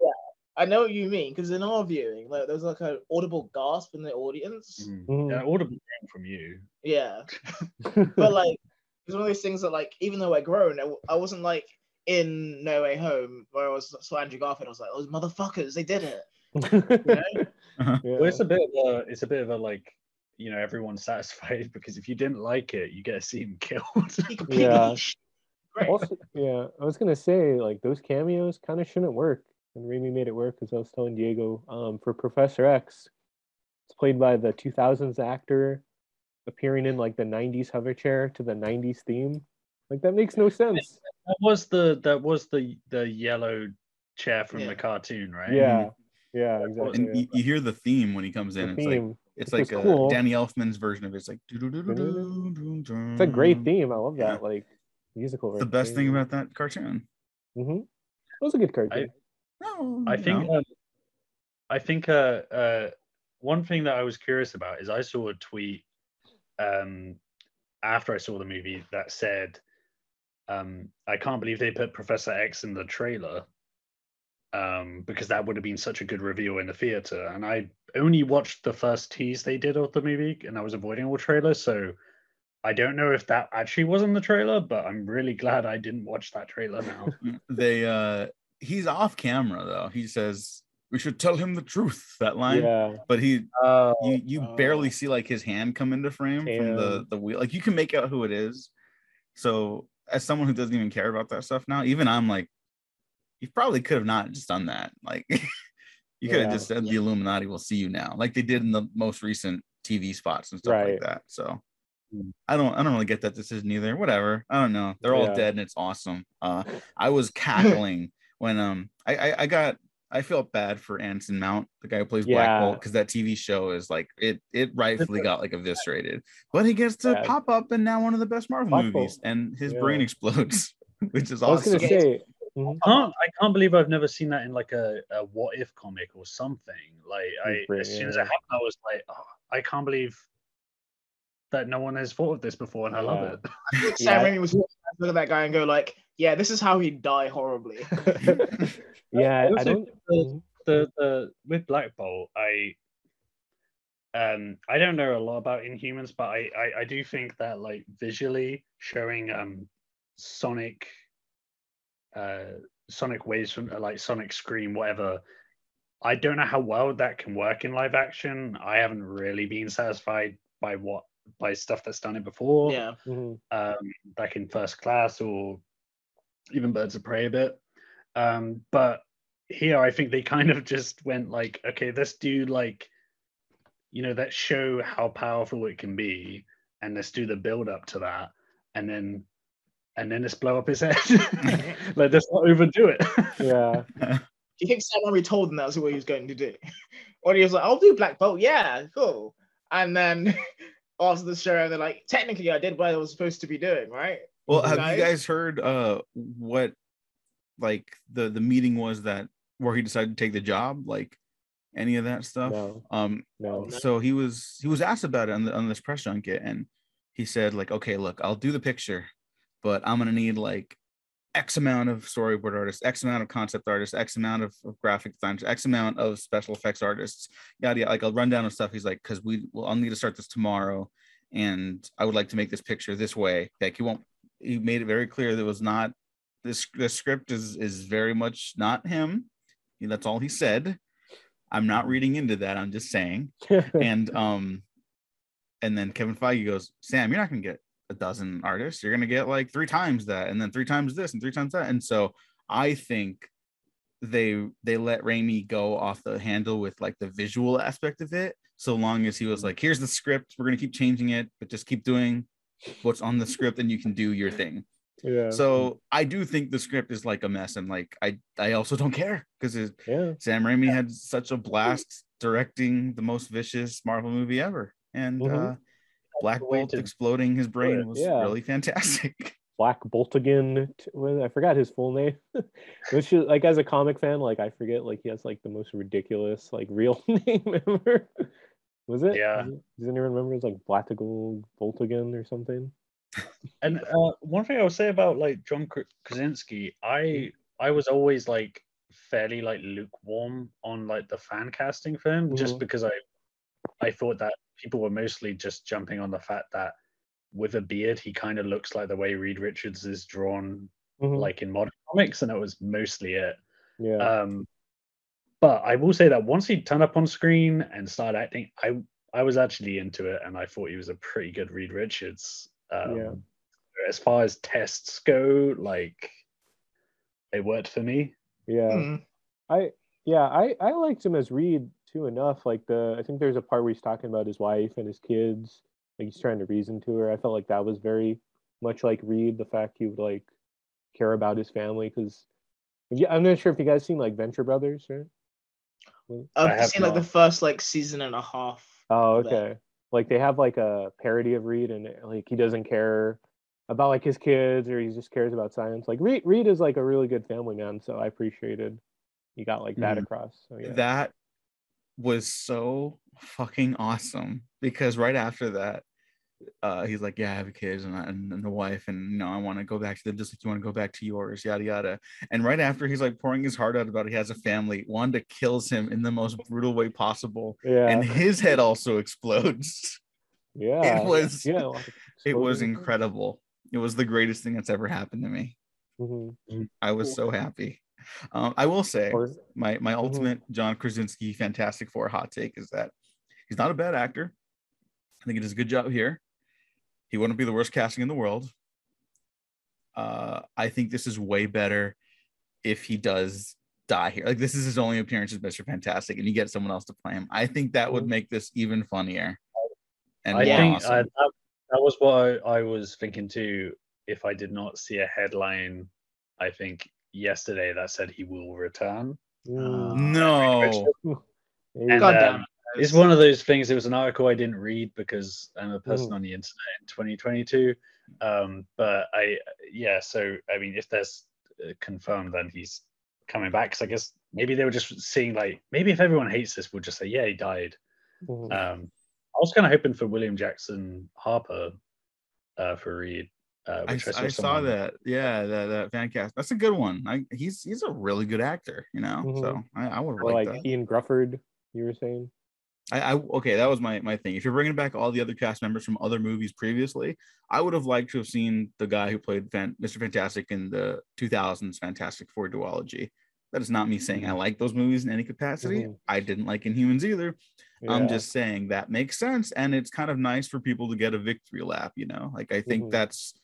Yeah, I know what you mean because in our viewing, like there was like an audible gasp in the audience. Mm. Mhm. Yeah, audible came from you. Yeah, but like it's one of those things that like even though we're grown, I wasn't like in No Way Home where I was saw Andrew Garfield. I was like, those motherfuckers, they did it. You know? Yeah. Well, it's a bit of a, it's a bit of a like, you know, everyone's satisfied because if you didn't like it, you get to see him killed. Yeah. also, yeah, I was gonna say like those cameos kind of shouldn't work, and Raimi made it work because I was telling Diego um, for Professor X, it's played by the 2000s actor, appearing in like the 90s hover chair to the 90s theme. Like that makes no sense. that was the that was the the yellow chair from Yeah. the cartoon, right? Yeah, yeah, exactly. and yeah. you, you hear the theme when he comes in. The it's like theme. it's like a cool. Danny Elfman's version of it. It's like it's It's a great theme. I love Yeah. that like musical. The best thing about that cartoon. mm-hmm. It was a good cartoon. No, I think know. um, I think uh, uh, one thing that I was curious about is I saw a tweet um, after I saw the movie that said, um, "I can't believe they put Professor X in the trailer um, because that would have been such a good reveal in the theater." And I only watched the first tease they did of the movie, and I was avoiding all trailers, so. I don't know if that actually was in the trailer, but I'm really glad I didn't watch that trailer now. they uh he's off camera though. He says we should tell him the truth. That line, yeah, but he Uh, you you Oh. barely see like his hand come into frame from the the wheel. Like you can make out who it is. So as someone who doesn't even care about that stuff now, even I'm like, you probably could have not just done that. Like you could have Yeah. just said the Illuminati will see you now, like they did in the most recent TV spots and stuff like that. So Mm. I don't I don't really get that decision either. Whatever. I don't know. They're all Yeah. dead and it's awesome. Uh I was cackling when um I, I I got I felt bad for Anson Mount, the guy who plays Black Yeah. Bolt, because that TV show is like it it rightfully got like eviscerated. But he gets to Yeah. pop up in now one of the best Marvel Black movies, Bolt. and his Yeah. brain explodes, which is I was awesome. gonna say. mhm. can't I can't believe I've never seen that in like a, a what if comic or something. Like I Great, as soon as yeah. it happened, I was like, oh, I can't believe that no one has thought of this before, and I love it. Sam Yeah. Raimi was look at that guy and go like, yeah, this is how he'd die horribly. yeah, I Also, don't. the-. The the with Black Bolt, I um I don't know a lot about Inhumans, but I I, I do think that like visually showing um Sonic uh Sonic waves from uh, like Sonic Scream, whatever. I don't know how well that can work in live action. I haven't really been satisfied by what by stuff that's done it before. Yeah. Mhm. um, back in first class or even birds of prey a bit um, but here i think they kind of just went like okay let's do like you know let's show how powerful it can be and let's do the build up to that and then and then let's blow up his head like let's not overdo it Yeah. Do you think Sam Raimi told him that's what he was going to do? or he was like, I'll do Black Bolt, yeah, cool. And then after the show, they're like, technically I did what I was supposed to be doing, right? Well, have Guys? you guys heard uh what like the the meeting was that where he decided to take the job? Like any of that stuff? No. Um No. No. so he was he was asked about it on the on this press junket and he said like okay look I'll do the picture but I'm gonna need like X amount of storyboard artists, X amount of concept artists, X amount of, of graphic designers, X amount of special effects artists, yada yada. Like a rundown of stuff. He's like, because we well, I'll need to start this tomorrow, and I would like to make this picture this way. Like you won't. He made it very clear that it was not this. The script is is very much not him. That's all he said. I'm not reading into that. I'm just saying. And um, and then Kevin Feige goes, Sam, you're not gonna get a dozen artists. You're gonna get like three times that, and then three times this, and three times that. And so I think they they let Raimi go off the handle with like the visual aspect of it, so long as he was like, here's the script, we're gonna keep changing it, but just keep doing what's on the script, and you can do your thing. yeah. So I do think the script is like a mess, and like I I also don't care because yeah. Sam Raimi had such a blast directing the most vicious Marvel movie ever, and Mhm. uh, Black Bolt to exploding his brain was Yeah. really fantastic. Black Bolt again. I forgot his full name. Which is like as a comic fan, like I forget like he has like the most ridiculous like real name ever. Was it? Yeah. Was it- Does anyone remember? It's like Blatigal Boltigan or something. And uh, one thing I would say about like John Krasinski, I I was always like fairly like lukewarm on like the fan casting for him, just because I I thought that people were mostly just jumping on the fact that with a beard he kind of looks like the way Reed Richards is drawn Mhm. like in modern comics, and that was mostly it. yeah. Um, but I will say that once he turned up on screen and started acting, I I was actually into it, and I thought he was a pretty good Reed Richards. Um, Yeah. As far as tests go, like it worked for me. yeah. Hmm. I yeah, I I liked him as Reed too enough. Like the I think there's a part where he's talking about his wife and his kids. Like he's trying to reason to her. I felt like that was very much like Reed. The fact he would like care about his family because yeah, I'm not sure if you guys seen like Venture Brothers, right? I I've have seen like the first like season and a half. Oh, okay. Like they have like a parody of Reed, and like he doesn't care about like his kids, or he just cares about science. Like Reed, Reed is like a really good family man, so I appreciated he got like that Mhm. across. So yeah. That was so fucking awesome because right after that, uh, he's like, "Yeah, I have a kids and, I- and, and a wife, and you know, I want to go back to them just like you want to go back to yours, yada yada." And right after he's like pouring his heart out about he has a family, Wanda kills him in the most brutal way possible, yeah. and his head also explodes. Yeah, it was- yeah. It was incredible. It was the greatest thing that's ever happened to me. Mhm. I was so happy. Um, I will say my my ultimate John Krasinski Fantastic Four hot take is that he's not a bad actor. I think he does a good job here. He wouldn't be the worst casting in the world. Uh, I think this is way better if he does die here. Like this is his only appearance as Mr. Fantastic, and you get someone else to play him. I think that would Mhm. make this even funnier. And I think awesome. uh, that, that was what I, I was thinking too. If I did not see a headline, I think yesterday that said he will return. Mm. no. And, God um, damn. It's one of those things. It was an article I didn't read because I'm a person Mhm. on the internet in 2022. Um, but I, yeah. So I mean, if there's uh, confirmed, then he's coming back. Because I guess maybe they were just seeing like maybe if everyone hates this, we'll just say yeah, he died. Mhm. Um, I was kind of hoping for William Jackson Harper uh, for Reed. Uh, I, which I saw that. Yeah, that, that fan cast. That's a good one. I, he's he's a really good actor, you know. Mhm. So I, I would or like, like that. Ioan Gruffudd, you were saying. I, I okay, that was my my thing. If you're bringing back all the other cast members from other movies previously, I would have liked to have seen the guy who played Fan, Mr. Fantastic in the 2000s Fantastic Four duology. That is not me saying I like those movies in any capacity. Mhm. I didn't like Inhumans either. I'm just saying that makes sense, and it's kind of nice for people to get a victory lap. You know, like I think Mhm. that's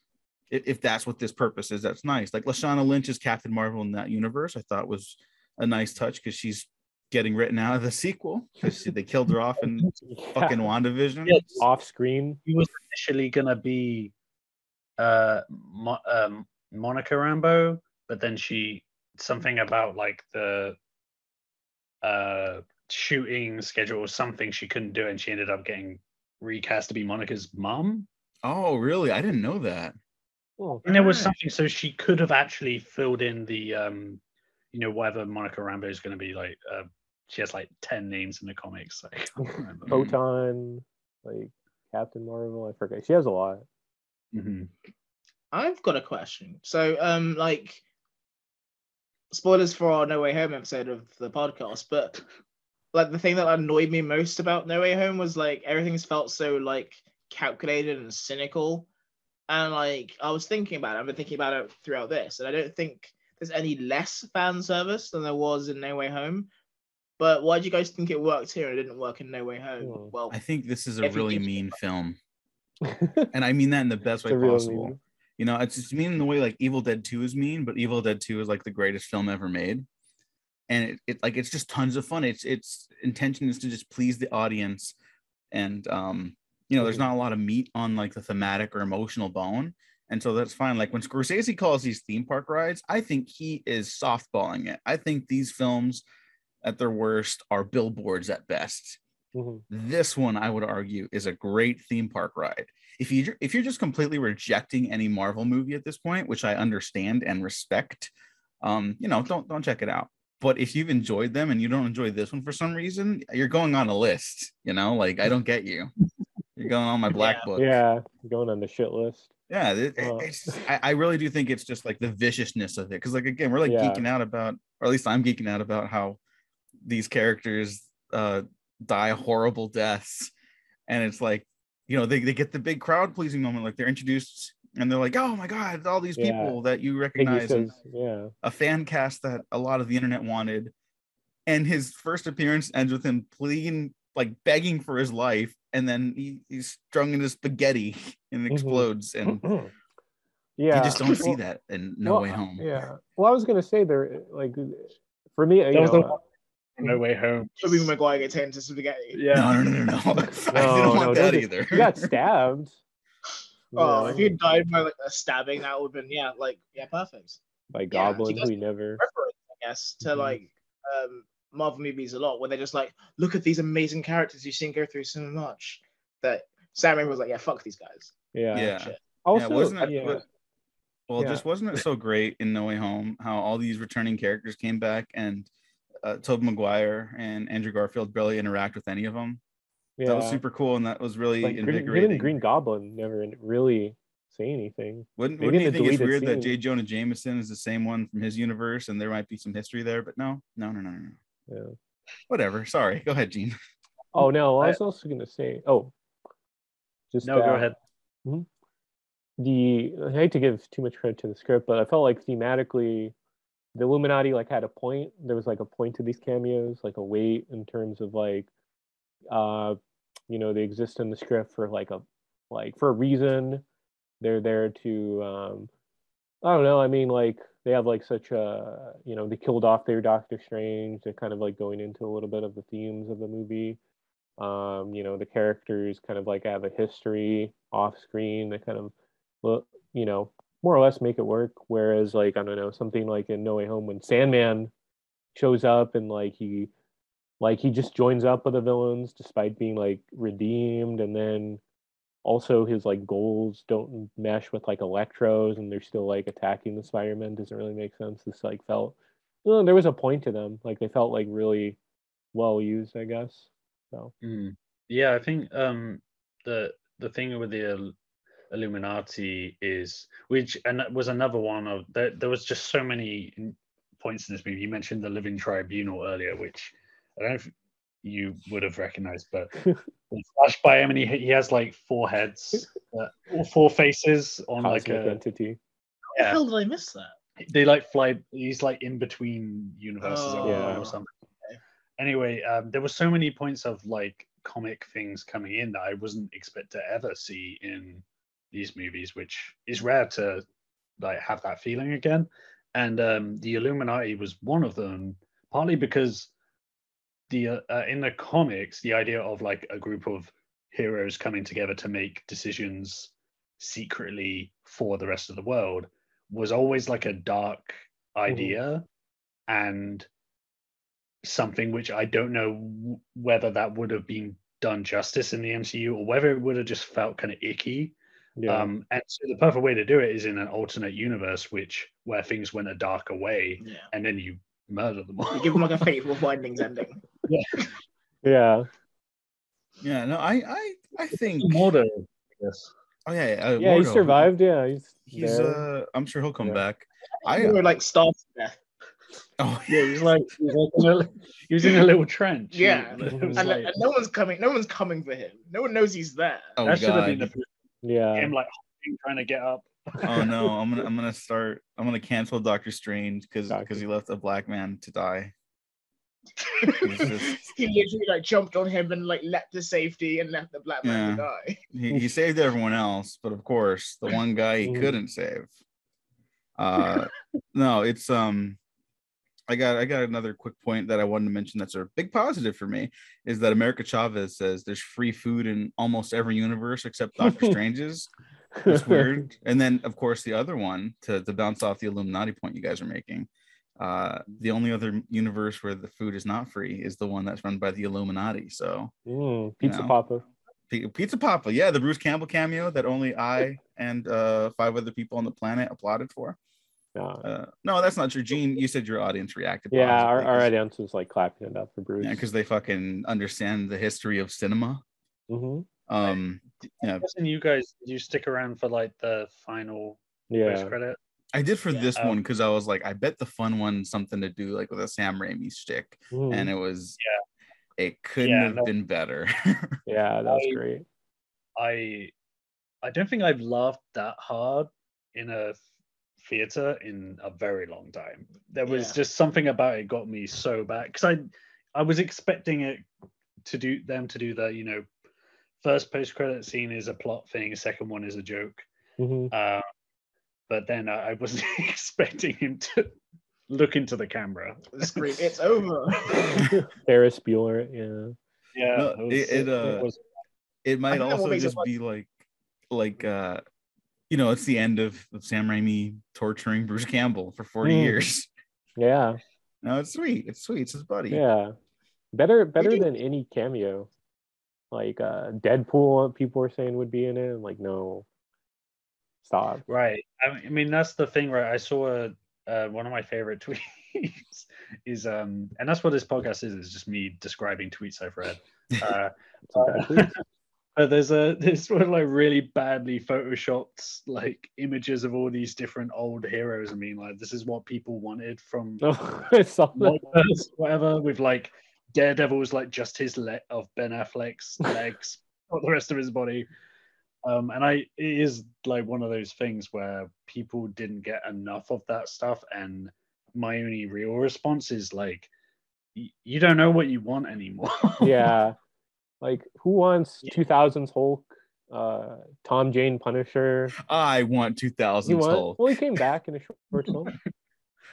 if, if that's what this purpose is, that's nice. Like Lashana Lynch's Captain Marvel in that universe, I thought was a nice touch because she's getting written out of the sequel because they killed her off in fucking WandaVision. Yeah, off screen. he was initially gonna be uh Mo- um Monica Rambo, but then she something about like the uh shooting schedule or something she couldn't do and she ended up getting recast to be Monica's mom. Oh, really? I didn't know that. Oh, And there was something so she could have actually filled in the um you know whatever Monica Rambo is gonna be like uh she has like 10 names in the comics. I. Photon, like Captain Marvel. I forget. She has a lot. Mhm. I've got a question. So, um, like, spoilers for our No Way Home episode of the podcast, but like the thing that annoyed me most about No Way Home was like everything's felt so like calculated and cynical, and like I was thinking about it. I've been thinking about it throughout this, and I don't think there's any less fan service than there was in No Way Home. But why do you guys think it worked here and it didn't work in No Way Home? Hmm. Well, I think this is a really mean film, and I mean that in the best way possible. meme. You know, it's just mean in the way like Evil Dead 2 is mean, but Evil Dead 2 is like the greatest film ever made. And it, it like it's just tons of fun. It's its intention is to just please the audience. And um, you know, there's not a lot of meat on like the thematic or emotional bone. And so that's fine. Like when Scorsese calls these theme park rides, I think he is softballing it. I think these films at their worst are billboards at best Mhm. this one i would argue is a great theme park ride if you if you're just completely rejecting any marvel movie at this point which i understand and respect um you know don't don't check it out but if you've enjoyed them and you don't enjoy this one for some reason you're going on a list you know like i don't get you you're going on my black Yeah. book Yeah, going on the shit list. yeah it, it- Oh. it's I, I really do think it's just like the viciousness of it because like again we're like Yeah. geeking out about or at least i'm geeking out about how these characters uh die horrible deaths and it's like you know they, they get the big crowd pleasing moment like they're introduced and they're like oh my god all these Yeah. people that you recognize and says, yeah. a fan cast that a lot of the internet wanted and his first appearance ends with him pleading like begging for his life and then he, he's strung into spaghetti and Mhm. explodes and yeah. you just don't see that in no well, way home Yeah. Well, I was gonna say there, like, for me, you That was know, the one- No way home. Tobey Maguire gets into spaghetti. Yeah. no no no no no i No, didn't no, want that either he got stabbed. Oh, if he died by like a stabbing, that would have been yeah, like yeah, perfect. by yeah, Goblin, he never. Reference, I guess, to Mhm. like um Marvel movies a lot, where they're just like, look at these amazing characters you've seen go through so much. That Sam Raimi was like, yeah, fuck these guys. Yeah. yeah Also, yeah, wasn't it? yeah. wa- Well, Yeah. just wasn't it so great in No Way Home how all these returning characters came back and uh, Tobey Maguire and Andrew Garfield barely interact with any of them. yeah. That was super cool, and that was really Like, Green, invigorating. even Green Goblin never really say anything. wouldn't maybe wouldn't you think it's deleted weird that scene. J. Jonah Jameson is the same one from his universe, and there might be some history there? But no, no, no, no, no. no. Yeah. Whatever. Sorry. Go ahead, Gene. Oh no, I I- was also gonna say. Oh, just No, go uh, ahead. the I hate to give too much credit to the script, but I felt like thematically the Illuminati like had a point. There was like a point to these cameos, like a weight in terms of like uh you know, they exist in the script for like a like for a reason. They're there to um I don't know, I mean like they have like such a you know, they killed off their Doctor Strange. They're kind of like going into a little bit of the themes of the movie. Um, you know, the characters kind of like have a history off screen. They kind of well, you know, more or less make it work. Whereas, like, I don't know, something like in No Way Home, when Sandman shows up and like he, like he just joins up with the villains despite being like redeemed, and then also his like goals don't mesh with like Electros, and they're still like attacking the Spider-Man. Doesn't really make sense. This like felt, there was a point to them. Like they felt like really well used, I guess. So Mm. Yeah, I think um the the thing with the Illuminati is which and that was another one of there, there was just so many points in this movie. You mentioned the Living Tribunal earlier, which I don't know if you would have recognized, but in Flash by him and he, he has like four heads, uh, or four faces on like cosmic a entity. How the hell did I miss that? They like fly. He's like in between universes Oh. or, Yeah. or something. anyway, um, there were so many points of like comic things coming in that I wasn't expect to ever see in these movies, which is rare to like have that feeling again. And um, the Illuminati was one of them, partly because the uh, uh, in the comics, the idea of like a group of heroes coming together to make decisions secretly for the rest of the world was always like a dark idea and something which I don't know whether that would have been done justice in the MCU or whether it would have just felt kind of icky. Yeah. Um, and so the perfect way to do it is in an alternate universe, which where things went a darker way, Yeah. and then you murder them all. You give them like a fateful findings ending. yeah. Yeah, Yeah. no, I I I think. Mordo, I guess. Oh yeah, yeah, uh, Yeah, he survived. Yeah, he's He's there. uh, I'm sure he'll come Yeah. back. I I were like starved to death. oh Yeah, he was like he was, like in, a, he was in a little trench. Yeah. It And, like- and no one's coming. No one's coming for him. No one knows he's there. oh that should have been god. the yeah. him like trying to get up. Oh no, I'm gonna I'm gonna start. I'm gonna cancel Doctor Strange because because he left a black man to die. Just- he literally like jumped on him and like leapt to safety and left the black man to die. he, he saved everyone else, but of course, the one guy he Mhm. couldn't save. Uh, no, it's um, I got I got another quick point that I wanted to mention. That's a big positive for me is that America Chavez says there's free food in almost every universe except Doctor Strange's. It's weird. and then, of course, the other one to to bounce off the Illuminati point you guys are making. Uh, the only other universe where the food is not free is the one that's run by the Illuminati. So Mm, Pizza No. Poppa. P- Pizza Poppa, yeah, the Bruce Campbell cameo that only I and uh, five other people on the planet applauded for. Yeah. Uh, no, that's not true. Gene, you said your audience reacted. Yeah, our, positively our 'cause- audience was like clapping it up for Bruce. Yeah, because they fucking understand the history of cinema. hmm Um, yeah, I'm guessing you guys did you stick around for like the final Yeah. post credit? I did for Yeah, this um, one because I was like, I bet the fun one something to do like with a Sam Raimi stick, Mhm. and it was. Yeah, it couldn't Yeah, have no. been better. yeah, that was I- great. I I don't think I've laughed that hard in a theater in a very long time. There was Yeah. just something about it got me so bad because I I was expecting it to do them to do the you know first post credit scene is a plot thing, second one is a joke. hmm Uh, but then I, I wasn't expecting him to look into the camera. Scream, it's over. Ferris Bueller. Yeah. Yeah, No, it, was, it- it, uh, was it might think that also just be like like uh you know it's the end of, of sam raimi torturing bruce campbell for 40 Mm. years Yeah. no it's sweet it's sweet it's his buddy Yeah. Better better do- than any cameo. Like uh Deadpool people were saying would be in it. I'm like, no. Stop. Right. I I mean, that's the thing, right? I saw a, uh, one of my favorite tweets is, um, and that's what this podcast is, is just me describing tweets I've read. Uh, Some bad tweets. but there's a there's one of like really badly photoshopped like images of all these different old heroes. I mean, like this is what people wanted from I. Multiverse, whatever, with like Daredevil's like just his leg of Ben Affleck's legs, not the rest of his body. Um, and I it is like one of those things where people didn't get enough of that stuff, and my only real response is like, y- you don't know what you want anymore. yeah. Like who wants 2000s Hulk? Uh Tom Jane Punisher. i want 2000s He won. hulk Well, he came back in a short film.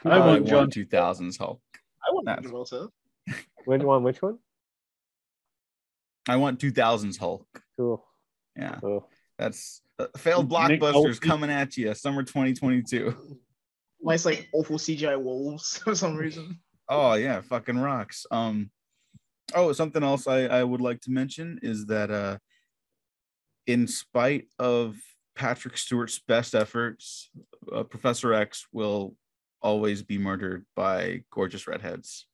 I i want want John- 2000s hulk I want That's- Gibraltar. Which one? Which one? i want 2000s hulk Cool. yeah Oh. that's uh, failed Nick blockbusters Nolte. coming at you summer 2022 Nice like awful CGI wolves for some reason. Oh yeah, fucking rocks. Um oh something else I, I would like to mention is that uh in spite of Patrick Stewart's best efforts, uh, Professor X will always be murdered by gorgeous redheads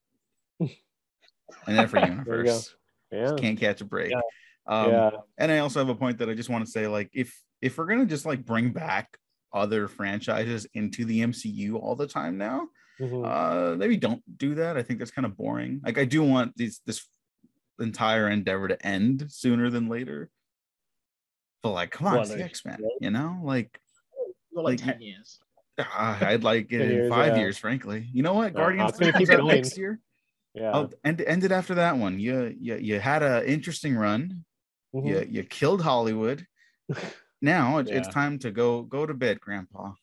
in every There you go. universe. Yeah. Can't catch a break. Yeah. Um, yeah. and I also have a point that I just want to say, like, if if we're gonna just like bring back other franchises into the MCU all the time now, Mhm. uh maybe don't do that i think that's kind of boring like i do want these this entire endeavor to end sooner than later but like come on Well, it's the x-men you know like Got like, Like, ten years. ah, i'd like it in years, five yeah. years frankly you know what No, guardians 3 comes out next year Yeah. End and ended after that one. You you you had an interesting run. Mhm. You you killed Hollywood. Now it, it's time to go go to bed, Grandpa.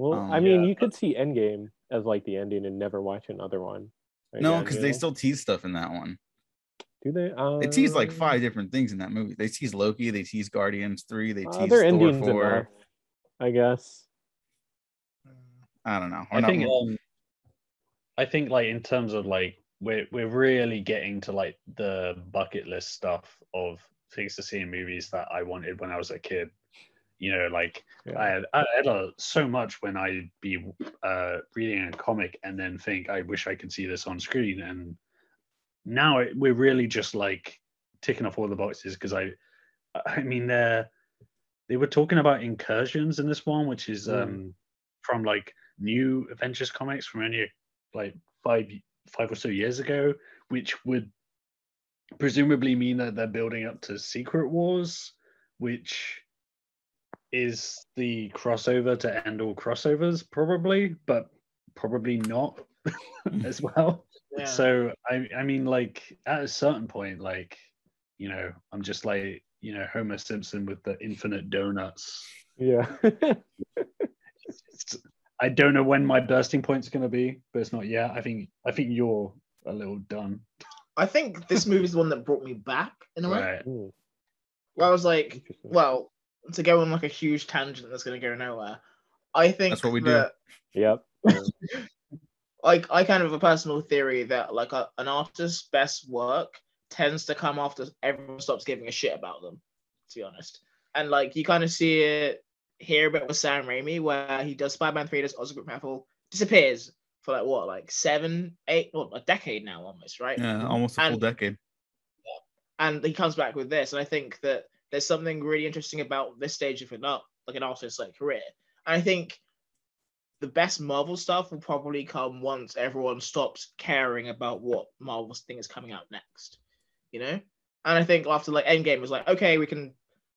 Well, Um, I mean, yeah. you could see Endgame as like the ending and never watch another one. No, because you they still tease stuff in that one. do they. Uh, They tease like five different things in that movie. They tease Loki. They tease Guardians three. They Uh, tease their Thor endings four. enough, I guess. I don't know. We're I not- think um, I think like in terms of like we're we're really getting to like the bucket list stuff of things to see in movies that I wanted when I was a kid. You know, like Yeah. I had, I had uh, so much when I'd be uh, reading a comic and then think I wish I could see this on screen, and now it, we're really just like ticking off all the boxes because I, I mean they're they were talking about incursions in this one, which is Mm. um from like new Avengers comics from only like five five or so years ago, which would presumably mean that they're building up to Secret Wars, which is the crossover to end all crossovers, probably, but probably not as well. Yeah. So I I mean like at a certain point, like, you know, I'm just like, you know, Homer Simpson with the infinite donuts. Yeah. I don't know when my bursting point's gonna be, but it's not yet. I think I think you're a little done. I think this movie's the one that brought me back in a way. Right. Hmm, Where I was like, well, to go on like a huge tangent that's gonna go nowhere. I think That's what we do. that, Yep. Like I kind of have a personal theory that like a, an artist's best work tends to come after everyone stops giving a shit about them. To be honest, and like you kind of see it here a bit with Sam Raimi, where he does Spider-Man Three, does Oscar Apple, disappears for like what, like seven, eight, well, a decade now almost, right? yeah, almost a full decade. and he comes back with this and i think that there's something really interesting about this stage of an art like an artist's like career. And i think the best marvel stuff will probably come once everyone stops caring about what marvel's thing is coming out next you know? And i think after like endgame was like okay we can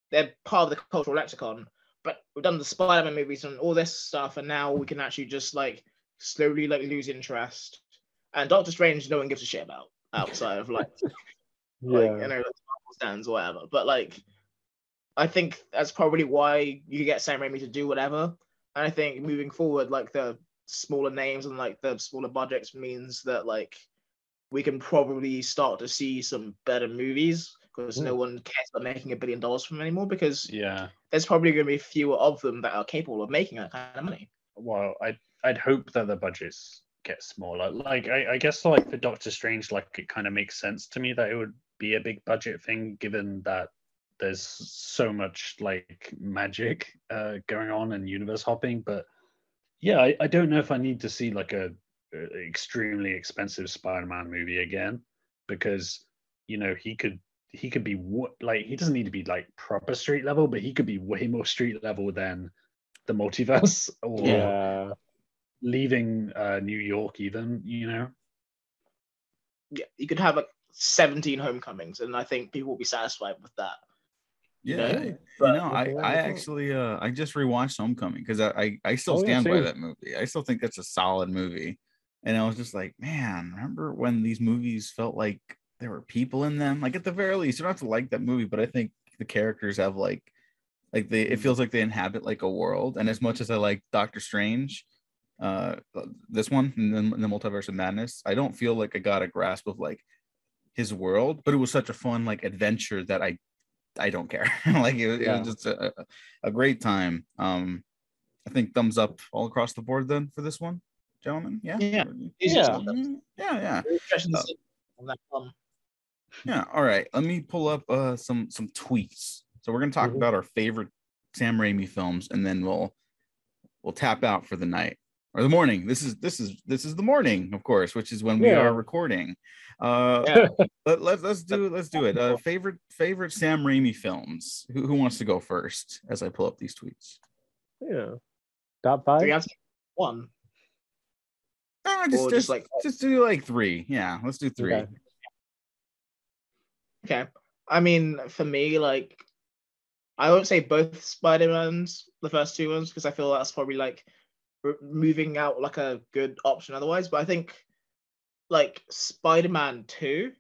they're part of the cultural lexicon but we've done the spider-man movies and all this stuff and now we can actually just like slowly like lose interest. And doctor strange no one gives a shit about outside of like like you know stands or whatever. But like I think that's probably why you get Sam Raimi to do whatever. And I think moving forward, like the smaller names and like the smaller budgets means that like we can probably start to see some better movies because no one cares about making a billion dollars from them anymore because Yeah. there's probably going to be fewer of them that are capable of making that kind of money. Well, i'd, I'd hope that the budgets get smaller. Like I, I guess like for Doctor Strange, like it kind of makes sense to me that it would be a big budget thing, given that there's so much like magic uh, going on and universe hopping. But yeah, I, I don't know if I need to see like a, a extremely expensive Spider-Man movie again, because you know he could he could be wa- like he doesn't need to be like proper street level, but he could be way more street level than the multiverse or Yeah. leaving uh, New York, even you know. Yeah, you could have like 17 homecomings, and I think people will be satisfied with that. Yeah, you know, I, I actually uh I just rewatched Homecoming because I, I I still Oh, yeah, stand by that movie. I still think that's a solid movie. And I was just like, man, remember when these movies felt like there were people in them? Like at the very least, you don't have to like that movie, but I think the characters have like like they it feels like they inhabit like a world. And as much as I like Doctor Strange, uh this one and then the multiverse of madness, I don't feel like I got a grasp of like his world, but it was such a fun like adventure that I I don't care. like it, was- it was just a, a- a great time. Um, I think thumbs up all across the board then for this one, gentlemen. Yeah, Yeah. Yeah. Mhm. yeah, yeah, Very fresh and Uh, sick on that one. yeah. All right, let me pull up uh some some tweets. So we're gonna talk Mhm. about our favorite Sam Raimi films, and then we'll we'll tap out for the night or the morning. This is this is this is the morning, of course, which is when we Yeah. are recording. Uh, Yeah. let, let, let's do let's do it. Uh, favorite favorite Sam Raimi films. Who, who wants to go first? As I pull up these tweets. Yeah. Top five. we have one? Ah, just, just, just like- just do like three. Yeah, let's do three. Okay. Okay. I mean, for me, like, I won't say both Spider Mans, the first two ones, because I feel that's probably like r- moving out like a good option otherwise. But I think like Spider-Man 2,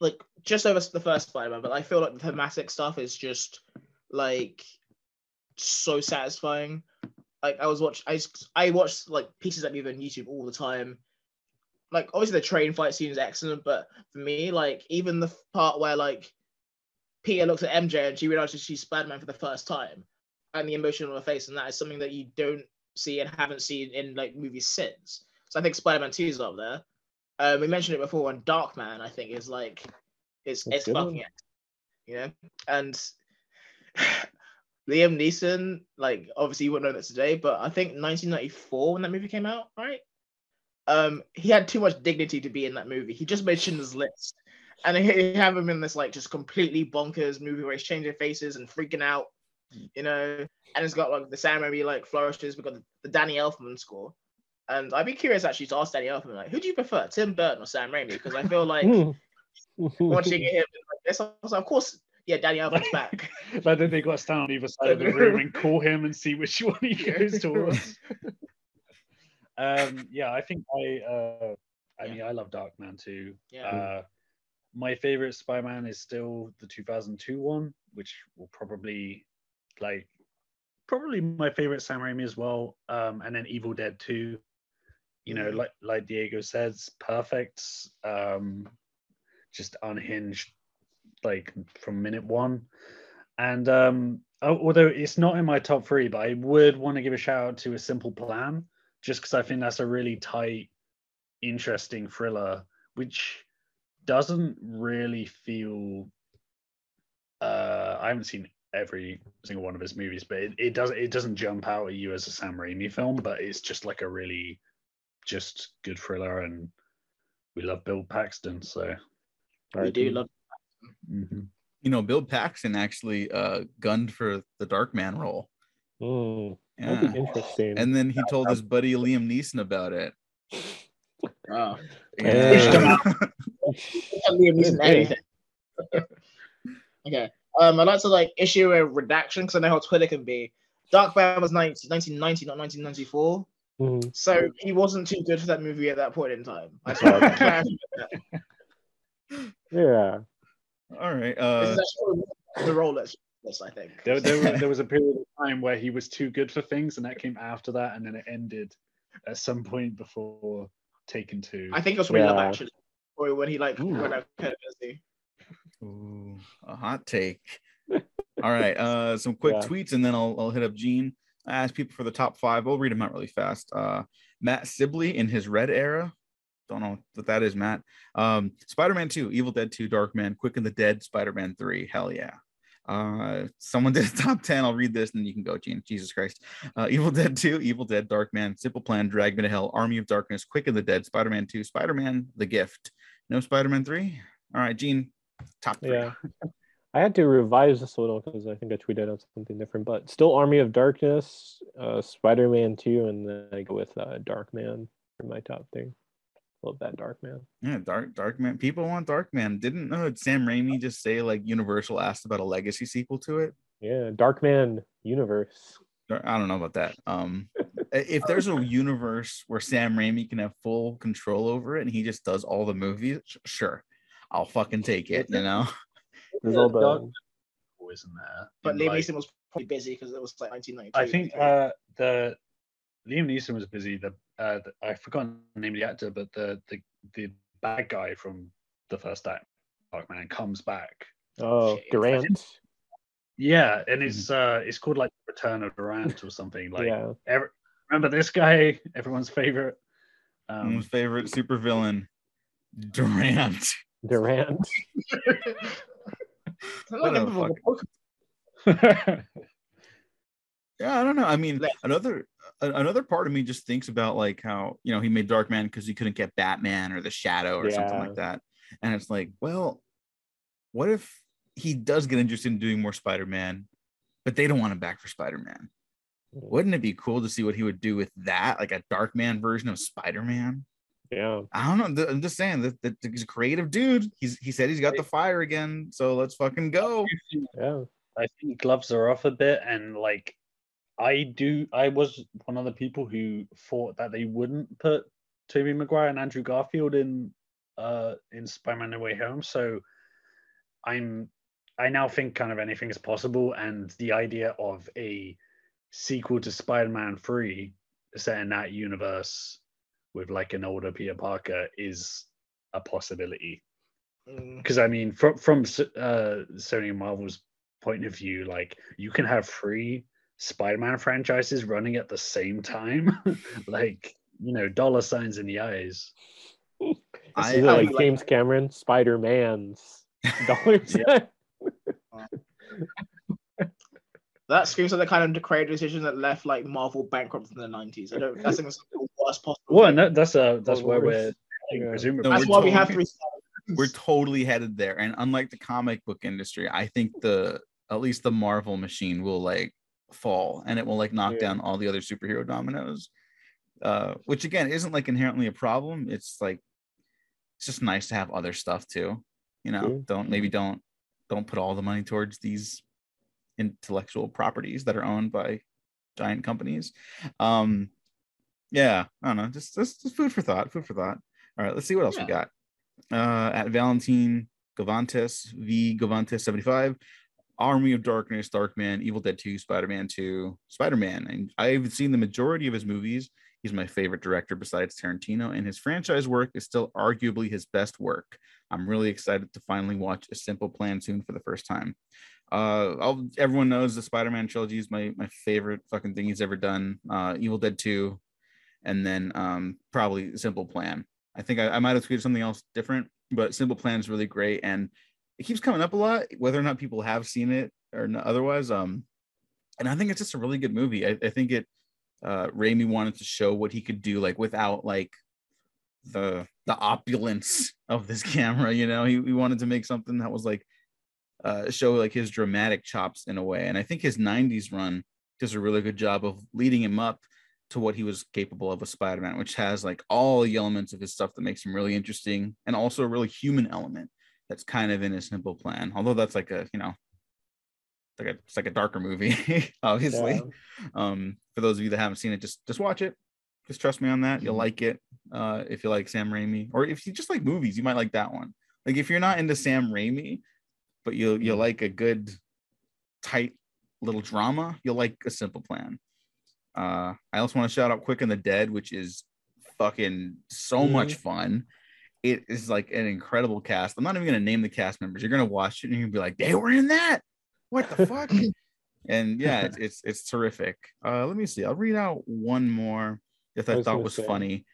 like just over the first Spider-Man, but I feel like the thematic stuff is just like so satisfying. Like I was watch I I watched like pieces of it on YouTube all the time. Like obviously the train fight scene is excellent, but for me, like even the part where like Peter looks at MJ and she realizes she's Spider-Man for the first time, and the emotion on her face, and that is something that you don't see and haven't seen in like movies since. So I think Spider-Man 2 is up there. Um, we mentioned it before, and Darkman I think is like it's That's it's fucking it, you know. And Liam Neeson, like obviously you wouldn't know that today, but I think 1994 when that movie came out, right? Um, he had too much dignity to be in that movie. He just made Schindler's List, and he have him in this like just completely bonkers movie where he's changing faces and freaking out, you know. And it's got like the Sam Raimi like flourishes. We've got the, the Danny Elfman score, and I'd be curious actually to ask Danny Elfman like, who do you prefer, Tim Burton or Sam Raimi? Because I feel like watching him like this, I was like, of course, yeah, Danny Elfman's back. Like then they got to stand on either side of the room and call him and see which one he goes towards. um, yeah, I think I, uh, I Yeah. mean, I love Darkman too. Yeah. Uh, my favorite Spider-Man is still the 2002 one, which will probably, like, probably my favorite Sam Raimi as well. Um, and then Evil Dead 2. You know, Mhm. like like Diego says, perfect. Um, just unhinged, like from minute one. And um, although it's not in my top three, but I would want to give a shout out to A Simple Plan, just because I think that's a really tight, interesting thriller, which doesn't really feel. Uh, I haven't seen every single one of his movies, but it, it does it doesn't jump out at you as a Sam Raimi film, but it's just like a really just good thriller, and we love Bill Paxton, so. we do love. mhm. You know, Bill Paxton actually uh gunned for the Dark Man role. Hmm, Yeah. That'd be interesting. And then he told his buddy Liam Neeson about it. Oh. Yeah. Liam Neeson anything. okay. Um, I'd like to like issue a redaction because I know how Twitter can be. Dark Darkman was 19, 1990, not 1994. Mhm. So he wasn't too good for that movie at that point in time. I just want to clarify that. Yeah. All right. Uh, the role that's this, I think. There, there, was- there was a period of time where he was too good for things, and that came after that, and then it ended at some point before Taken Two. I think it was when he Love Actually, or when he like Ooh. went out kind of busy. Ooh, a hot take. All right. Uh, some quick Yeah. tweets, and then I'll, I'll hit up Gene. I asked people for the top five. We'll read them out really fast. Uh, Matt Sibley in his red era. Don't know what that is, Matt. Um, Spider-Man 2, Evil Dead 2, Dark Man, Quick and the Dead, Spider-Man 3. Hell yeah. Uh, someone did a top 10. I'll read this and then you can go, Gene. Jesus Christ. Uh, Evil Dead 2, Evil Dead, Dark Man, Simple Plan, Drag Me to Hell, Army of Darkness, Quick and the Dead, Spider-Man 2, Spider-Man, The Gift. No Spider-Man 3? All right, Gene, top three. Yeah. I had to revise this a little because I think I tweeted out something different, but still Army of Darkness, uh, Spider Man 2, and then I go with uh, Darkman for my top thing. Love that Darkman. Yeah, Dark Darkman. People want Darkman. Didn't uh, Sam Raimi just say like Universal asked about a legacy sequel to it? Yeah, Darkman universe. I don't know about that. Um, if there's a universe where Sam Raimi can have full control over it and he just does all the movies, sure, I'll fucking take it. You know, There's all the always in there. But And, Liam like, Neeson was probably busy because it was like 1992. I think uh, the Liam Neeson was busy. The, uh, the I forgot the name of the actor, but the the the bad guy from the first act, Darkman, comes back. oh Shit. Durant. Yeah, and it's uh it's called like Return of Durant or something. Like yeah. every, remember this guy, everyone's favorite. Um, Everyone's favorite supervillain, Durant. Durant. I What like a him fuck- before- Yeah, I don't know. I mean, another another part of me just thinks about like how you know he made Dark Man because he couldn't get Batman or the Shadow or something like that, and it's like, well, what if he does get interested in doing more Spider Man, but they don't want him back for Spider Man? Wouldn't it be cool to see what he would do with that, like a Dark Man version of Spider Man? Yeah. I don't know. I'm just saying that, that he's a creative dude. He's he said he's got the fire again, so let's fucking go. Yeah. I think gloves are off a bit, and like I do, I was one of the people who thought that they wouldn't put Tobey Maguire and Andrew Garfield in uh in Spider-Man No Way Home. So I'm I now think kind of anything is possible, and the idea of a sequel to Spider-Man 3 set in that universe with like an older Peter Parker is a possibility. Mm, Because I mean, from from uh, Sony and Marvel's point of view, like you can have three Spider-Man franchises running at the same time, like you know, dollar signs in the eyes. I- is I like like James Cameron, Spider Man's dollars. That screams like the kind of creative decision that left like Marvel bankrupt in the nineties. I don't. I think it's the worst possible. Well, thing. and that, that's uh that's Or where we're Yeah. No, That's we're why we have totally- three. we're totally headed there. And unlike the comic book industry, I think the at least the Marvel machine will like fall and it will like knock Yeah. down all the other superhero dominoes. Uh, which again isn't like inherently a problem. It's like it's just nice to have other stuff too. You know, True. don't maybe don't don't put all the money towards these intellectual properties that are owned by giant companies. Um yeah, I don't know, just just, just food for thought, food for thought. All right, let's see what else we got uh, at Valentine Govantes, V Govantes 75, Army of Darkness, Darkman, Evil Dead 2, Spider Man 2, Spider Man. And I've seen the majority of his movies. He's my favorite director besides Tarantino, and his franchise work is still arguably his best work. I'm really excited to finally watch A Simple Plan soon for the first time. Uh, everyone knows the Spider Man trilogy is my, my favorite fucking thing he's ever done. Uh, Evil Dead 2, and then um, probably Simple Plan. I think I, I might have tweeted something else different, but Simple Plan is really great, and it keeps coming up a lot, whether or not people have seen it or n- otherwise. Um, and I think it's just a really good movie. I, I think it. Uh, Raimi wanted to show what he could do, like without like the the opulence of this camera. You know, he, he wanted to make something that was like uh, show like his dramatic chops in a way. And I think his '90s run does a really good job of leading him up to what he was capable of with Spider-Man, which has like all the elements of his stuff that makes him really interesting, and also a really human element that's kind of in his simple plan. Although that's like a you know, like a it's like a darker movie, obviously. Yeah. Um, for those of you that haven't seen it, just just watch it. Just trust me on that. You'll like it. Uh, if you like Sam Raimi, or if you just like movies, you might like that one. Like if you're not into Sam Raimi, but you you like a good, tight little drama, you'll like a Simple Plan. Uh, I also want to shout out Quick and the Dead, which is fucking so much fun. It is like an incredible cast. I'm not even gonna name the cast members. You're gonna watch it and you're gonna be like, they were in that. What the fuck? and yeah, it's, it's it's terrific. Uh, let me see. I'll read out one more that I I, was thought was say- funny.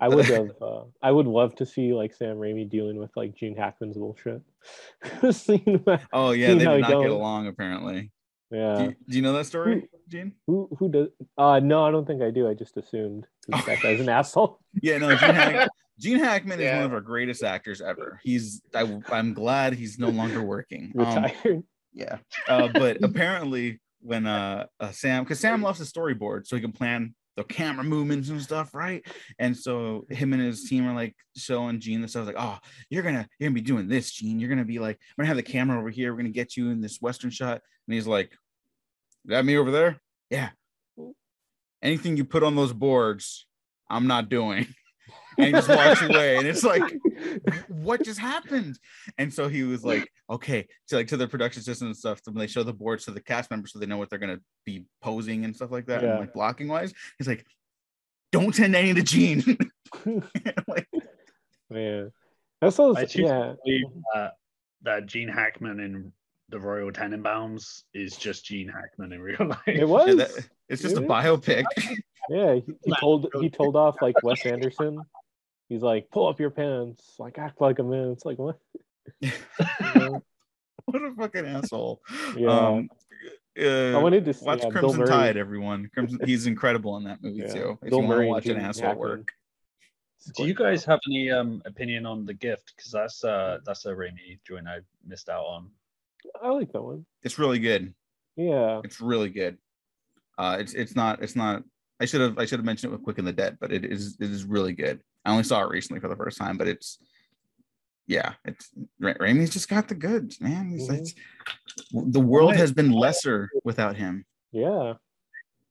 I would have. Uh, I would love to see like Sam Raimi dealing with like Gene Hackman's bullshit. Seeing Oh yeah, they how did not get along apparently. Do yeah. you, do you know that story, Gene? Who who does? Uh, no, I don't think I do. I just assumed that guy's an asshole. Yeah, no. Gene, Hack- Gene Hackman is one of our greatest actors ever. He's I, I'm glad he's no longer working. Um, Retired. Yeah. Uh, but apparently, when uh, uh Sam, because Sam loves the storyboard, so he can plan the camera movements and stuff, right? And so him and his team are like showing Gene the stuff like, oh, you're gonna you're gonna be doing this, Gene. You're gonna be like, we're gonna have the camera over here. We're gonna get you in this western shot. And he's like, that me over there? Yeah. Anything you put on those boards, I'm not doing. And he just walks away, and it's like, what just happened? And so he was like, okay, to like to the production system and stuff, when they show the boards to the cast members so they know what they're gonna be posing and stuff like that, Yeah. and like blocking wise. He's like, don't send any to Gene. like, Man, that's those. I choose Yeah. believe that, that Gene Hackman in the Royal Tenenbaums is just Gene Hackman in real life. It was. yeah, that- it's just a It is. biopic. Yeah, he, he told he told off like Wes Anderson. He's like, pull up your pants, like act like a man. It's like what? You know? what a fucking asshole. Yeah. Um, uh, I wanted to see watch yeah, Crimson Murray. Tide, everyone. Crimson, he's incredible in that movie Yeah. too. If Bill you want to Murray and watch an asshole Hackman. work. Do you guys have any um opinion on the gift? Because that's uh that's a Raimi joint I missed out on. I like that one. It's really good. Yeah. It's really good. Uh, it's it's not it's not. I should have I should have mentioned it with Quick and the Dead, but it is it is really good. I only saw it recently for the first time, but it's yeah, it's Ra- Raimi's just got the goods, man. He's, Mhm. it's, the world has been lesser without him. Yeah.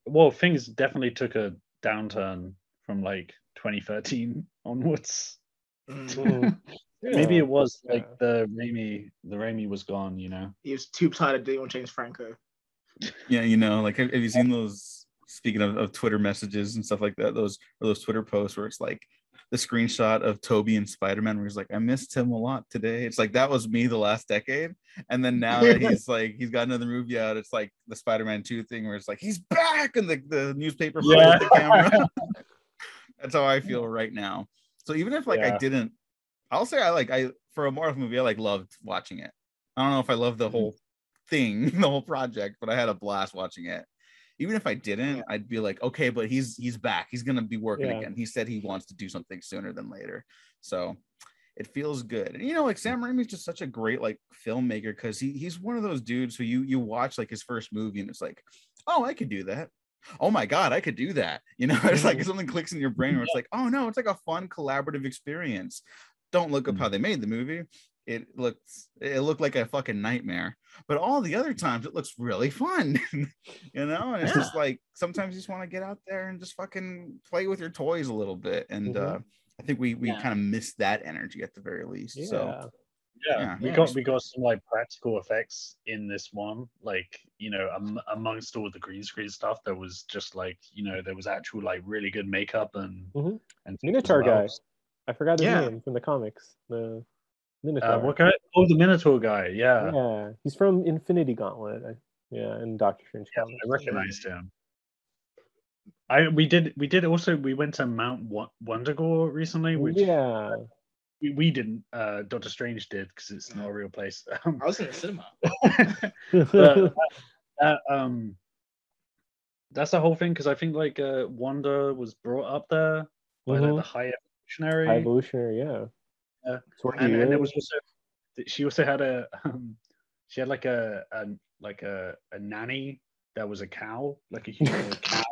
Well, things definitely took a downturn from like 2013 onwards. Mm. Mhm. Maybe it was like yeah. the Raimi, the Raimi was gone, you know. He was too tired of doing on James Franco. Yeah, you know, like have, have you seen those? Speaking of, of Twitter messages and stuff like that, those or those Twitter posts where it's like the screenshot of Tobey and Spider Man, where he's like, "I missed him a lot today." It's like that was me the last decade, and then now that he's like he's got another movie out, it's like the Spider Man Two thing, where it's like he's back, and the the newspaper Yeah. yeah. the camera. That's how I feel right now. So even if like I didn't, I'll say I like I for a Marvel movie, I like loved watching it. I don't know if I love the mm-hmm. whole thing, the whole project, but I had a blast watching it. Even if I didn't, Yeah. I'd be like, okay, but he's he's back. He's gonna be working Yeah. again. He said he wants to do something sooner than later. So it feels good. And you know, like Sam mm. Raimi's just such a great like filmmaker because he he's one of those dudes who you you watch like his first movie and it's like, oh, I could do that. Oh my god, I could do that. You know, it's like mm-hmm. something clicks in your brain where it's like, oh no, it's like a fun collaborative experience. Don't look up mm. how they made the movie. It looks it looked like a fucking nightmare. But all the other times it looks really fun. you know, and it's just like sometimes you just want to get out there and just fucking play with your toys a little bit. And Mhm. uh I think we we Yeah. kind of missed that energy at the very least. Yeah. So Yeah, Yeah. we Yeah. got we got some like practical effects in this one. Like you know, am- amongst all the green screen stuff, there was just like you know there was actual like really good makeup and Mhm. and Minotaur well. guy. I forgot his Yeah. name from the comics. The Minotaur. Uh, what guy? Oh, the Minotaur guy. Yeah, yeah, he's from Infinity Gauntlet. I, yeah, and Doctor Strange Yeah, comics. I recognized him. I we did we did also we went to Mount Wo- Wundagore recently, which Yeah, we, we didn't. Uh, Doctor Strange did because it's not a real place. Um, I was in the cinema. but that, that, um that's the whole thing because I think like uh Wanda was brought up there by like, Mhm. the high evolutionary, High evolutionary. Yeah, Yeah. That's where and, he and there is. was also she also had a um, she had like a, a like a, a nanny that was a cow, like a humanoid cow.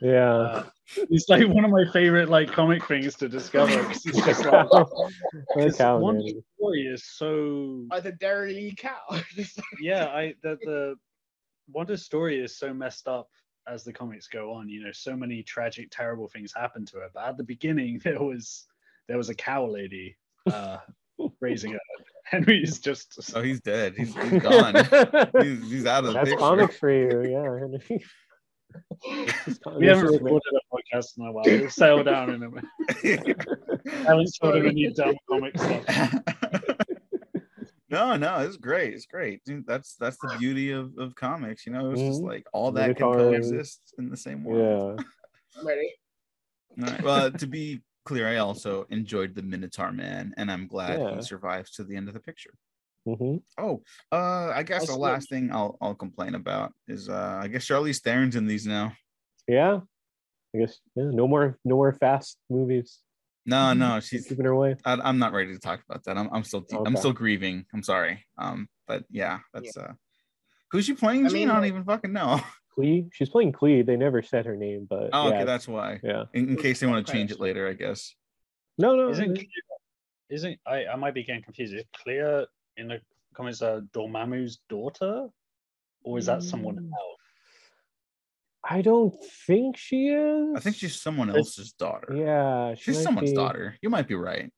yeah. Uh, it's like one of my favorite like comic things to discover. 'cause it's just like, The 'cause cow one nanny. story is so Like the Dairy Lea cow. yeah. I the the Wanda's story is so messed up as the comics go on. You know, so many tragic, terrible things happen to her. But at the beginning, there was there was a cow lady uh, raising her. Henry is just oh he's dead. He's, he's gone. he's, he's out of the That's comic for you. Yeah. It's com- we haven't recorded a podcast in a while. We'll settle down in a minute. I haven't told him any dumb comic stuff. no, no, it's great. It's great. Dude, that's that's the beauty of, of comics. You know, it's just Mhm. like all that can coexist in the same world. Yeah. Ready. All right. Well, to be clear, I also enjoyed the Minotaur Man, and I'm glad Yeah. he survives to the end of the picture. hmm Oh, uh, I guess the last thing I'll I'll complain about is uh, I guess Charlize Theron's in these now. Yeah. I guess yeah, no more no more fast movies. No, no, she's. keeping her away. I, I'm not ready to talk about that. I'm I'm still I'm still grieving. I'm sorry. Um, but yeah, that's uh, who's she playing? I Gene? mean, I don't like- even fucking know. Clea. She's playing Clea. They never said her name, but Oh, yeah, okay, that's why. yeah. In, in case they want to change it later, I guess. No, no. Isn't it- isn't I, I might be getting confused. Is Clea in the comics uh, Dormammu's daughter? Or is that someone Mm. else? I don't think she is. I think she's someone else's daughter. Yeah, she she's someone's be- daughter. You might be right.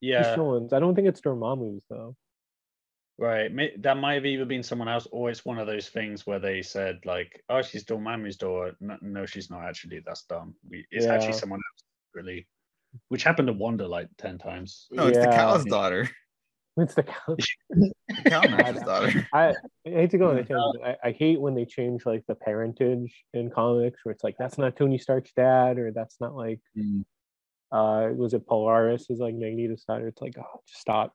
Yeah, She's Yeah, someone's. I don't think it's Dormammu's though. Right. That might have either been someone else, or it's one of those things where they said like, "Oh, she's Dormammu's daughter." No, no, she's not actually. That's dumb. We, it's actually someone else, really. Which happened to Wanda like ten times. No, it's the cow's daughter. It's the cow. The cow daughter. I, I hate to go on a tangent. I, I hate when they change like the parentage in comics, where it's like that's not Tony Stark's dad, or that's not like Mm. uh was it Polaris is like Magneto's daughter. It's like oh, just stop.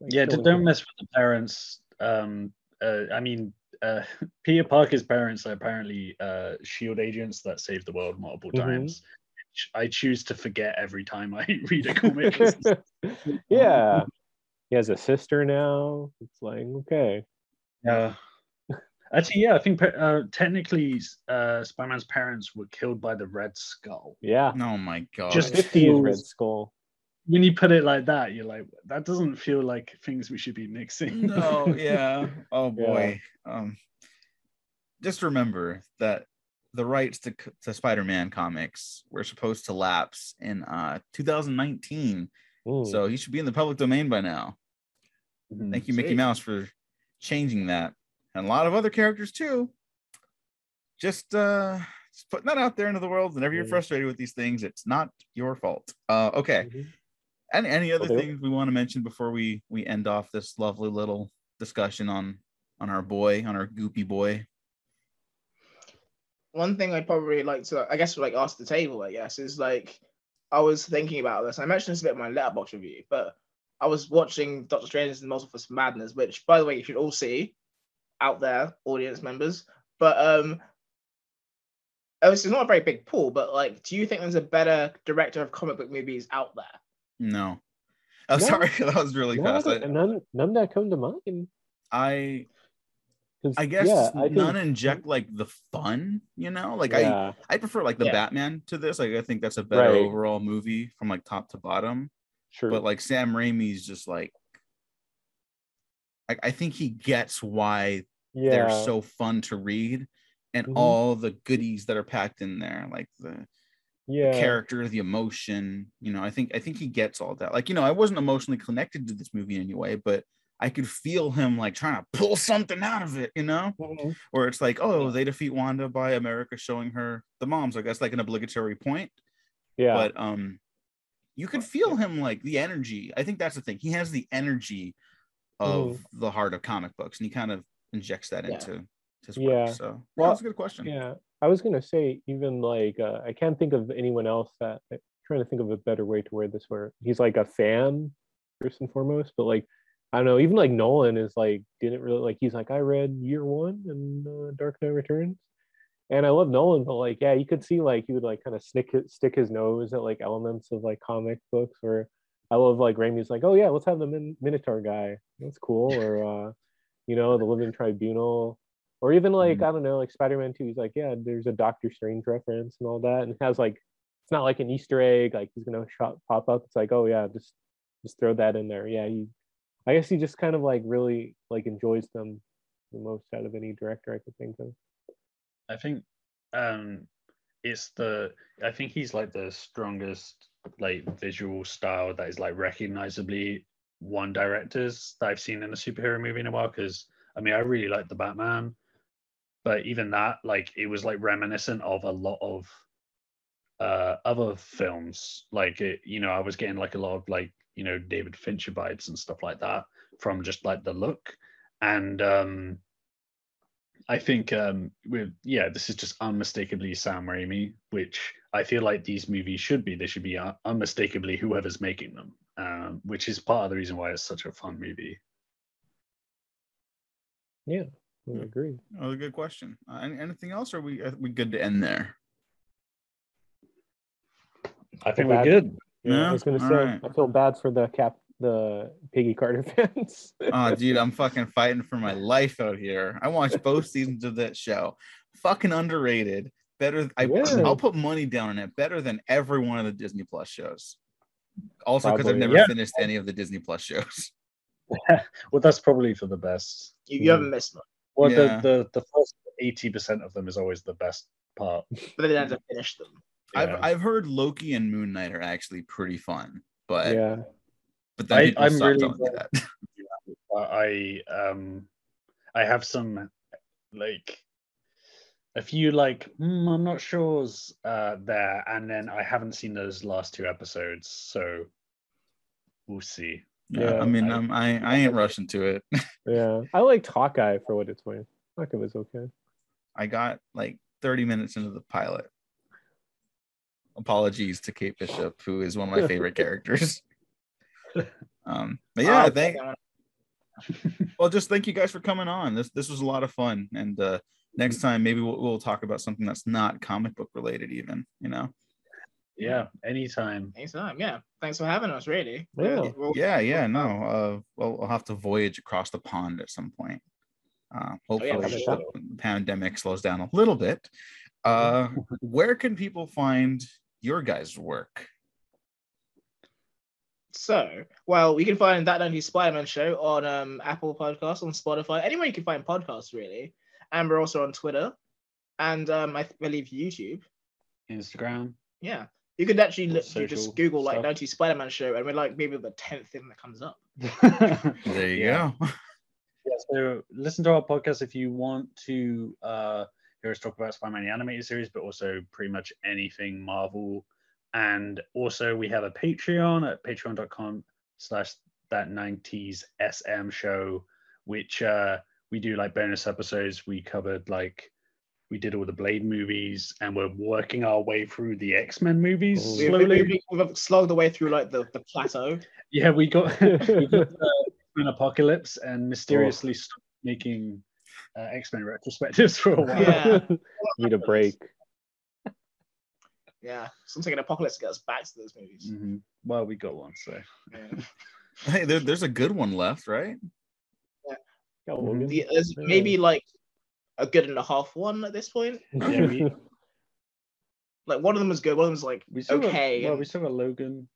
Like, Yeah, no just don't can- mess with the parents. Um, uh, I mean, uh, Peter Parker's parents are apparently uh, Shield agents that saved the world multiple Mhm. times. which I choose to forget every time I read a comic. 'cause it's- yeah, he has a sister now. It's like okay, Yeah. Actually, yeah, I think uh, technically uh, Spider-Man's parents were killed by the Red Skull. yeah. Oh my god. Just- Fifty is Red Skull. When you put it like that, you're like, that doesn't feel like things we should be mixing. no, yeah. Oh Yeah. boy. Um just remember that the rights to, to Spider-Man comics were supposed to lapse in uh 2019. Mm. So he should be in the public domain by now. Mhm. Thank you, Mickey Sweet. Mouse, for changing that. And a lot of other characters too. Just uh just putting that out there into the world. Whenever you're frustrated with these things, it's not your fault. Uh okay. Mhm. Any any other Okay. things we want to mention before we we end off this lovely little discussion on on our boy, on our goopy boy? one thing I'd probably like to, I guess, like ask the table, I guess, is like I was thinking about this. I mentioned this a bit in my Letterboxd review, but I was watching Doctor Strange and the Multiverse of Madness, which, by the way, you should all see out there, audience members. But um, obviously, it's not a very big pool. But like, do you think there's a better director of comic book movies out there? No. I'm No. sorry, that was really No, fast. I, none, none that come to mind. I I guess yeah, I none think- inject like the fun, you know. Like I yeah, I prefer like the Yeah. Batman to this. Like I think that's a better Right. overall movie from like top to bottom. sure. But like Sam Raimi's just like I, I think he gets why yeah, they're so fun to read and Mhm. all the goodies that are packed in there, like the yeah, character, the emotion. You know, I think I think he gets all that. Like, you know, I wasn't emotionally connected to this movie in any way, but I could feel him like trying to pull something out of it, you know? Mhm. Where it's like, oh, they defeat Wanda by America showing her the moms. Like that's like an obligatory point. yeah, But um you could feel him like the energy. I think that's the thing. He has the energy of the heart of comic books, and he kind of injects that Yeah. into his work. Yeah. So Well, that's a good question. yeah. I was gonna say even like uh, I can't think of anyone else that I'm trying to think of a better way to word this where he's like a fan first and foremost, but like I don't know, even like Nolan is like didn't really like he's like I read Year One and uh, Dark Knight Returns, and I love Nolan, but like yeah, you could see like he would like kind of stick stick his nose at like elements of like comic books Or I love like Raimi's like oh yeah, let's have the Min- Minotaur guy, that's cool, or uh, you know the Living Tribunal or even like I don't know, like Spider-Man 2, he's like, yeah, there's a Doctor Strange reference and all that, and it has like it's not like an Easter egg, like he's gonna shop, pop up. It's like, oh yeah, just just throw that in there. Yeah, he, I guess he just kind of like really like enjoys them the most out of any director I could think of. I think um it's the I think he's like the strongest like visual style that is like recognizably one director's that I've seen in a superhero movie in a while because I mean I really like the Batman but even that like it was like reminiscent of a lot of uh other films like it you know I was getting like a lot of like you know David Fincher vibes and stuff like that from just like the look and um I think um with yeah, this is just unmistakably Sam Raimi, which I feel like these movies should be. They should be un- unmistakably whoever's making them, um, which is part of the reason why it's such a fun movie. Yeah, I Hmm. agree. Oh, good question. Uh, anything else? Or are we are we good to end there? I think we're good. Yeah, Yeah? I was gonna say right. I feel bad for the cap the Peggy Carter fans. Oh, dude, I'm fucking fighting for my life out here. I watched both seasons of that show. Fucking underrated. Better. I, Yeah. I'll put money down on it. Better than every one of the Disney Plus shows. Also, because I've never Yeah. finished any of the Disney Plus shows. Well, that's probably for the best. You, you haven't missed much, Well, Yeah. the, the the first eighty percent of them is always the best part. but they didn't have to finish them. I've I've heard Loki and Moon Knight are actually pretty fun, but yeah, but then I, I'm stop really telling me glad- I um I have some like a few like "Hmm, I'm not sure's uh there, and then I haven't seen those last two episodes, so we'll see. Yeah, Yeah. I mean, I- I'm, I I ain't rushing to it. yeah. I liked Hawkeye for what it's worth. Hawkeye was okay. I got like 30 minutes into the pilot. Apologies to Kate Bishop, who is one of my favorite characters. Um, but yeah, Oh, thank well, just thank you guys for coming on. This this was a lot of fun, and uh, next time maybe we'll, we'll talk about something that's not comic book related, even you know. Yeah, anytime. Anytime, yeah. Thanks for having us, really. Yeah. we'll- Yeah, yeah, no. Uh, well, I'll have to voyage across the pond at some point. Uh, hopefully, for the sure. pandemic slows down a little bit. Uh, where can people find your guys' work? So, well, you can find that 90s Spider-Man show on um, Apple Podcasts, on Spotify, anywhere you can find podcasts, really. And we're also on Twitter and um, I believe YouTube. Instagram. Yeah, you could actually Or literally social just Google like stuff. 90s Spider-Man show, and we're like maybe the tenth thing that comes up. There you Yeah. go. Yeah, so listen to our podcast if you want to uh, hear us talk about Spider-Man the animated series, but also pretty much anything Marvel. And also we have a Patreon at patreon.com slash that 90s SM show, which uh, we do like bonus episodes. We covered like we did all the Blade movies and we're working our way through the X-Men movies Oh. Slowly. we've, we've slogged the way through like the, the plateau. Yeah, we got, we got uh, Apocalypse and mysteriously stopped making uh, X-Men retrospectives for a while. Yeah. Need a break. Yeah, something an apocalypse gets us back to those movies. Mhm. Well, we got one, so Yeah. Hey, there, there's a good one left, right? Got Mhm. The- Yeah. maybe like a good and a half one at this point. Yeah, we- Like one of them was good, one of them was like we still okay. Got, well, we still got Logan.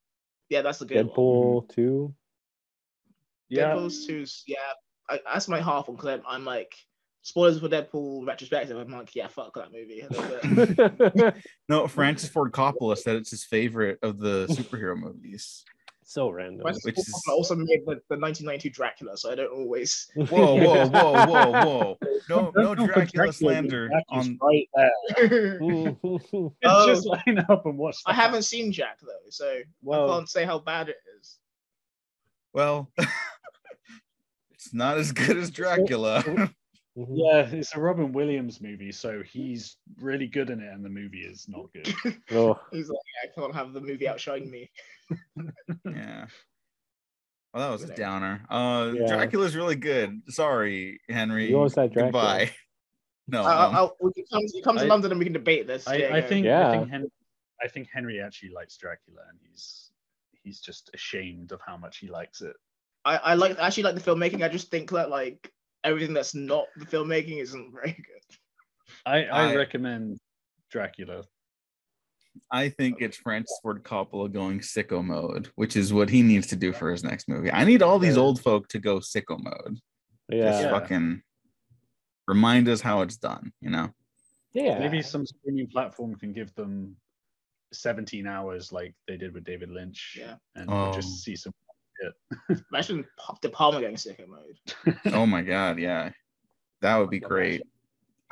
yeah, that's the good one. Deadpool mm-hmm. two. Yeah, Deadpool's two's yeah. I, that's my half one because I'm, I'm like spoilers for Deadpool retrospective. I'm like yeah, fuck that movie. a little bit. No, Francis Ford Coppola said it's his favorite of the superhero movies. So random. Francis Which is- also made the, the 1992 Dracula, so I don't always. Whoa, whoa, whoa, whoa, whoa! No, no Don't go for Dracula slander on. right there. Oh. Just line up and watch. I haven't seen Jack though, so I can't say how bad it is. Well, it's not as good as Dracula. Yeah, it's a Robin Williams movie, so he's really good in it, and the movie is not good. Oh, He's like, I can't have the movie outshine me. Yeah. Well, that was a downer. Uh, Yeah. Dracula's really good. Sorry, Henry. You always said Dracula. Goodbye. No, I, um, I'll, we can come, you come to London and we can debate this. I, Yeah, I go. think. I Yeah. think Henry. I think Henry actually likes Dracula, and he's he's just ashamed of how much he likes it. I, I like I actually like the filmmaking. I just think that like everything that's not the filmmaking isn't very good. I, I, I- recommend Dracula. I think it's Francis Ford Coppola going sicko mode, which is what he needs to do for his next movie. I need all these old folk to go sicko mode. yeah. Just fucking remind us how it's done, you know? Yeah. Maybe some streaming platform can give them 17 hours like they did with David Lynch. Yeah. And we'll Oh. just see some. Shit. Imagine Pa- De Palma going sicko mode. oh my god, yeah. That would be great.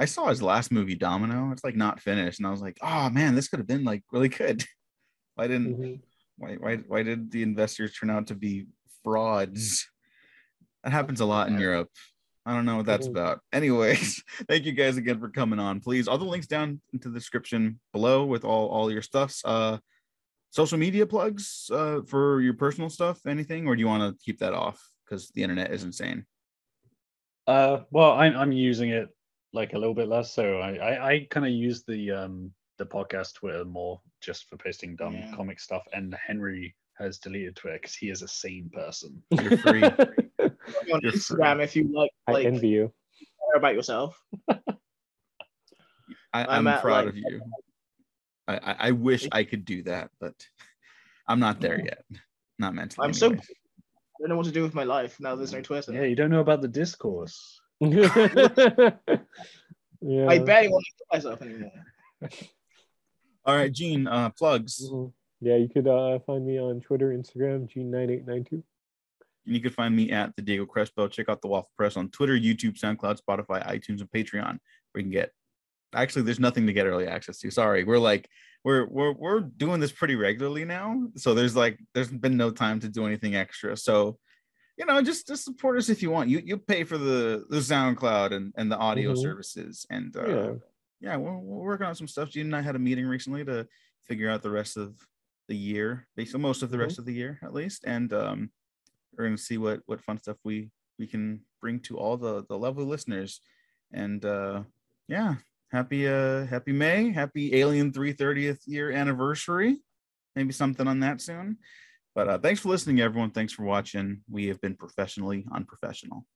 I saw his last movie, Domino. It's like not finished, and I was like, oh man, this could have been like really good. Why didn't Mhm. why why why did the investors turn out to be frauds? That happens a lot in Europe. I don't know what that's Mhm. about. Anyways, thank you guys again for coming on. Please, all the links down into the description below with all all your stuffs. Uh social media plugs uh for your personal stuff, anything, or do you want to keep that off because the internet is insane? Uh, well, I'm, I'm using it like a little bit less. So I, I, I kind of use the um the podcast Twitter more just for posting dumb Yeah. comic stuff. And Henry has deleted Twitter because he is a sane person. You're free. On You're Instagram, if you like, I like envy you. care about yourself. I, I'm I'm, proud like- of you. I, I, I wish I could do that, but I'm not there yet. Not mentally. I'm so- I don't know what to do with my life now. There's no Twitter. Yeah, you don't know about the discourse. Yeah. I barely want to kill myself anymore. All right, Gene. Uh, plugs. Mhm. Yeah, you could uh, find me on Twitter, Instagram, Gene9892. And you can find me at the Diego Crespo. Check out the Waffle Press on Twitter, YouTube, SoundCloud, Spotify, iTunes, and Patreon. Where you can get. Actually, there's nothing to get early access to. Sorry, we're like we're we're we're doing this pretty regularly now. So there's like there's been no time to do anything extra. So you know, just just support us if you want. You you pay for the the SoundCloud and and the audio Mhm. services and uh, Yeah. yeah, we're, we're working on some stuff. Gene and I had a meeting recently to figure out the rest of the year, basically most of the rest of the year at least, and um, we're gonna see what what fun stuff we we can bring to all the the lovely listeners. And uh, yeah, happy uh happy May, happy Alien 330th year anniversary. Maybe something on that soon. But uh, thanks for listening, everyone. Thanks for watching. We have been professionally unprofessional.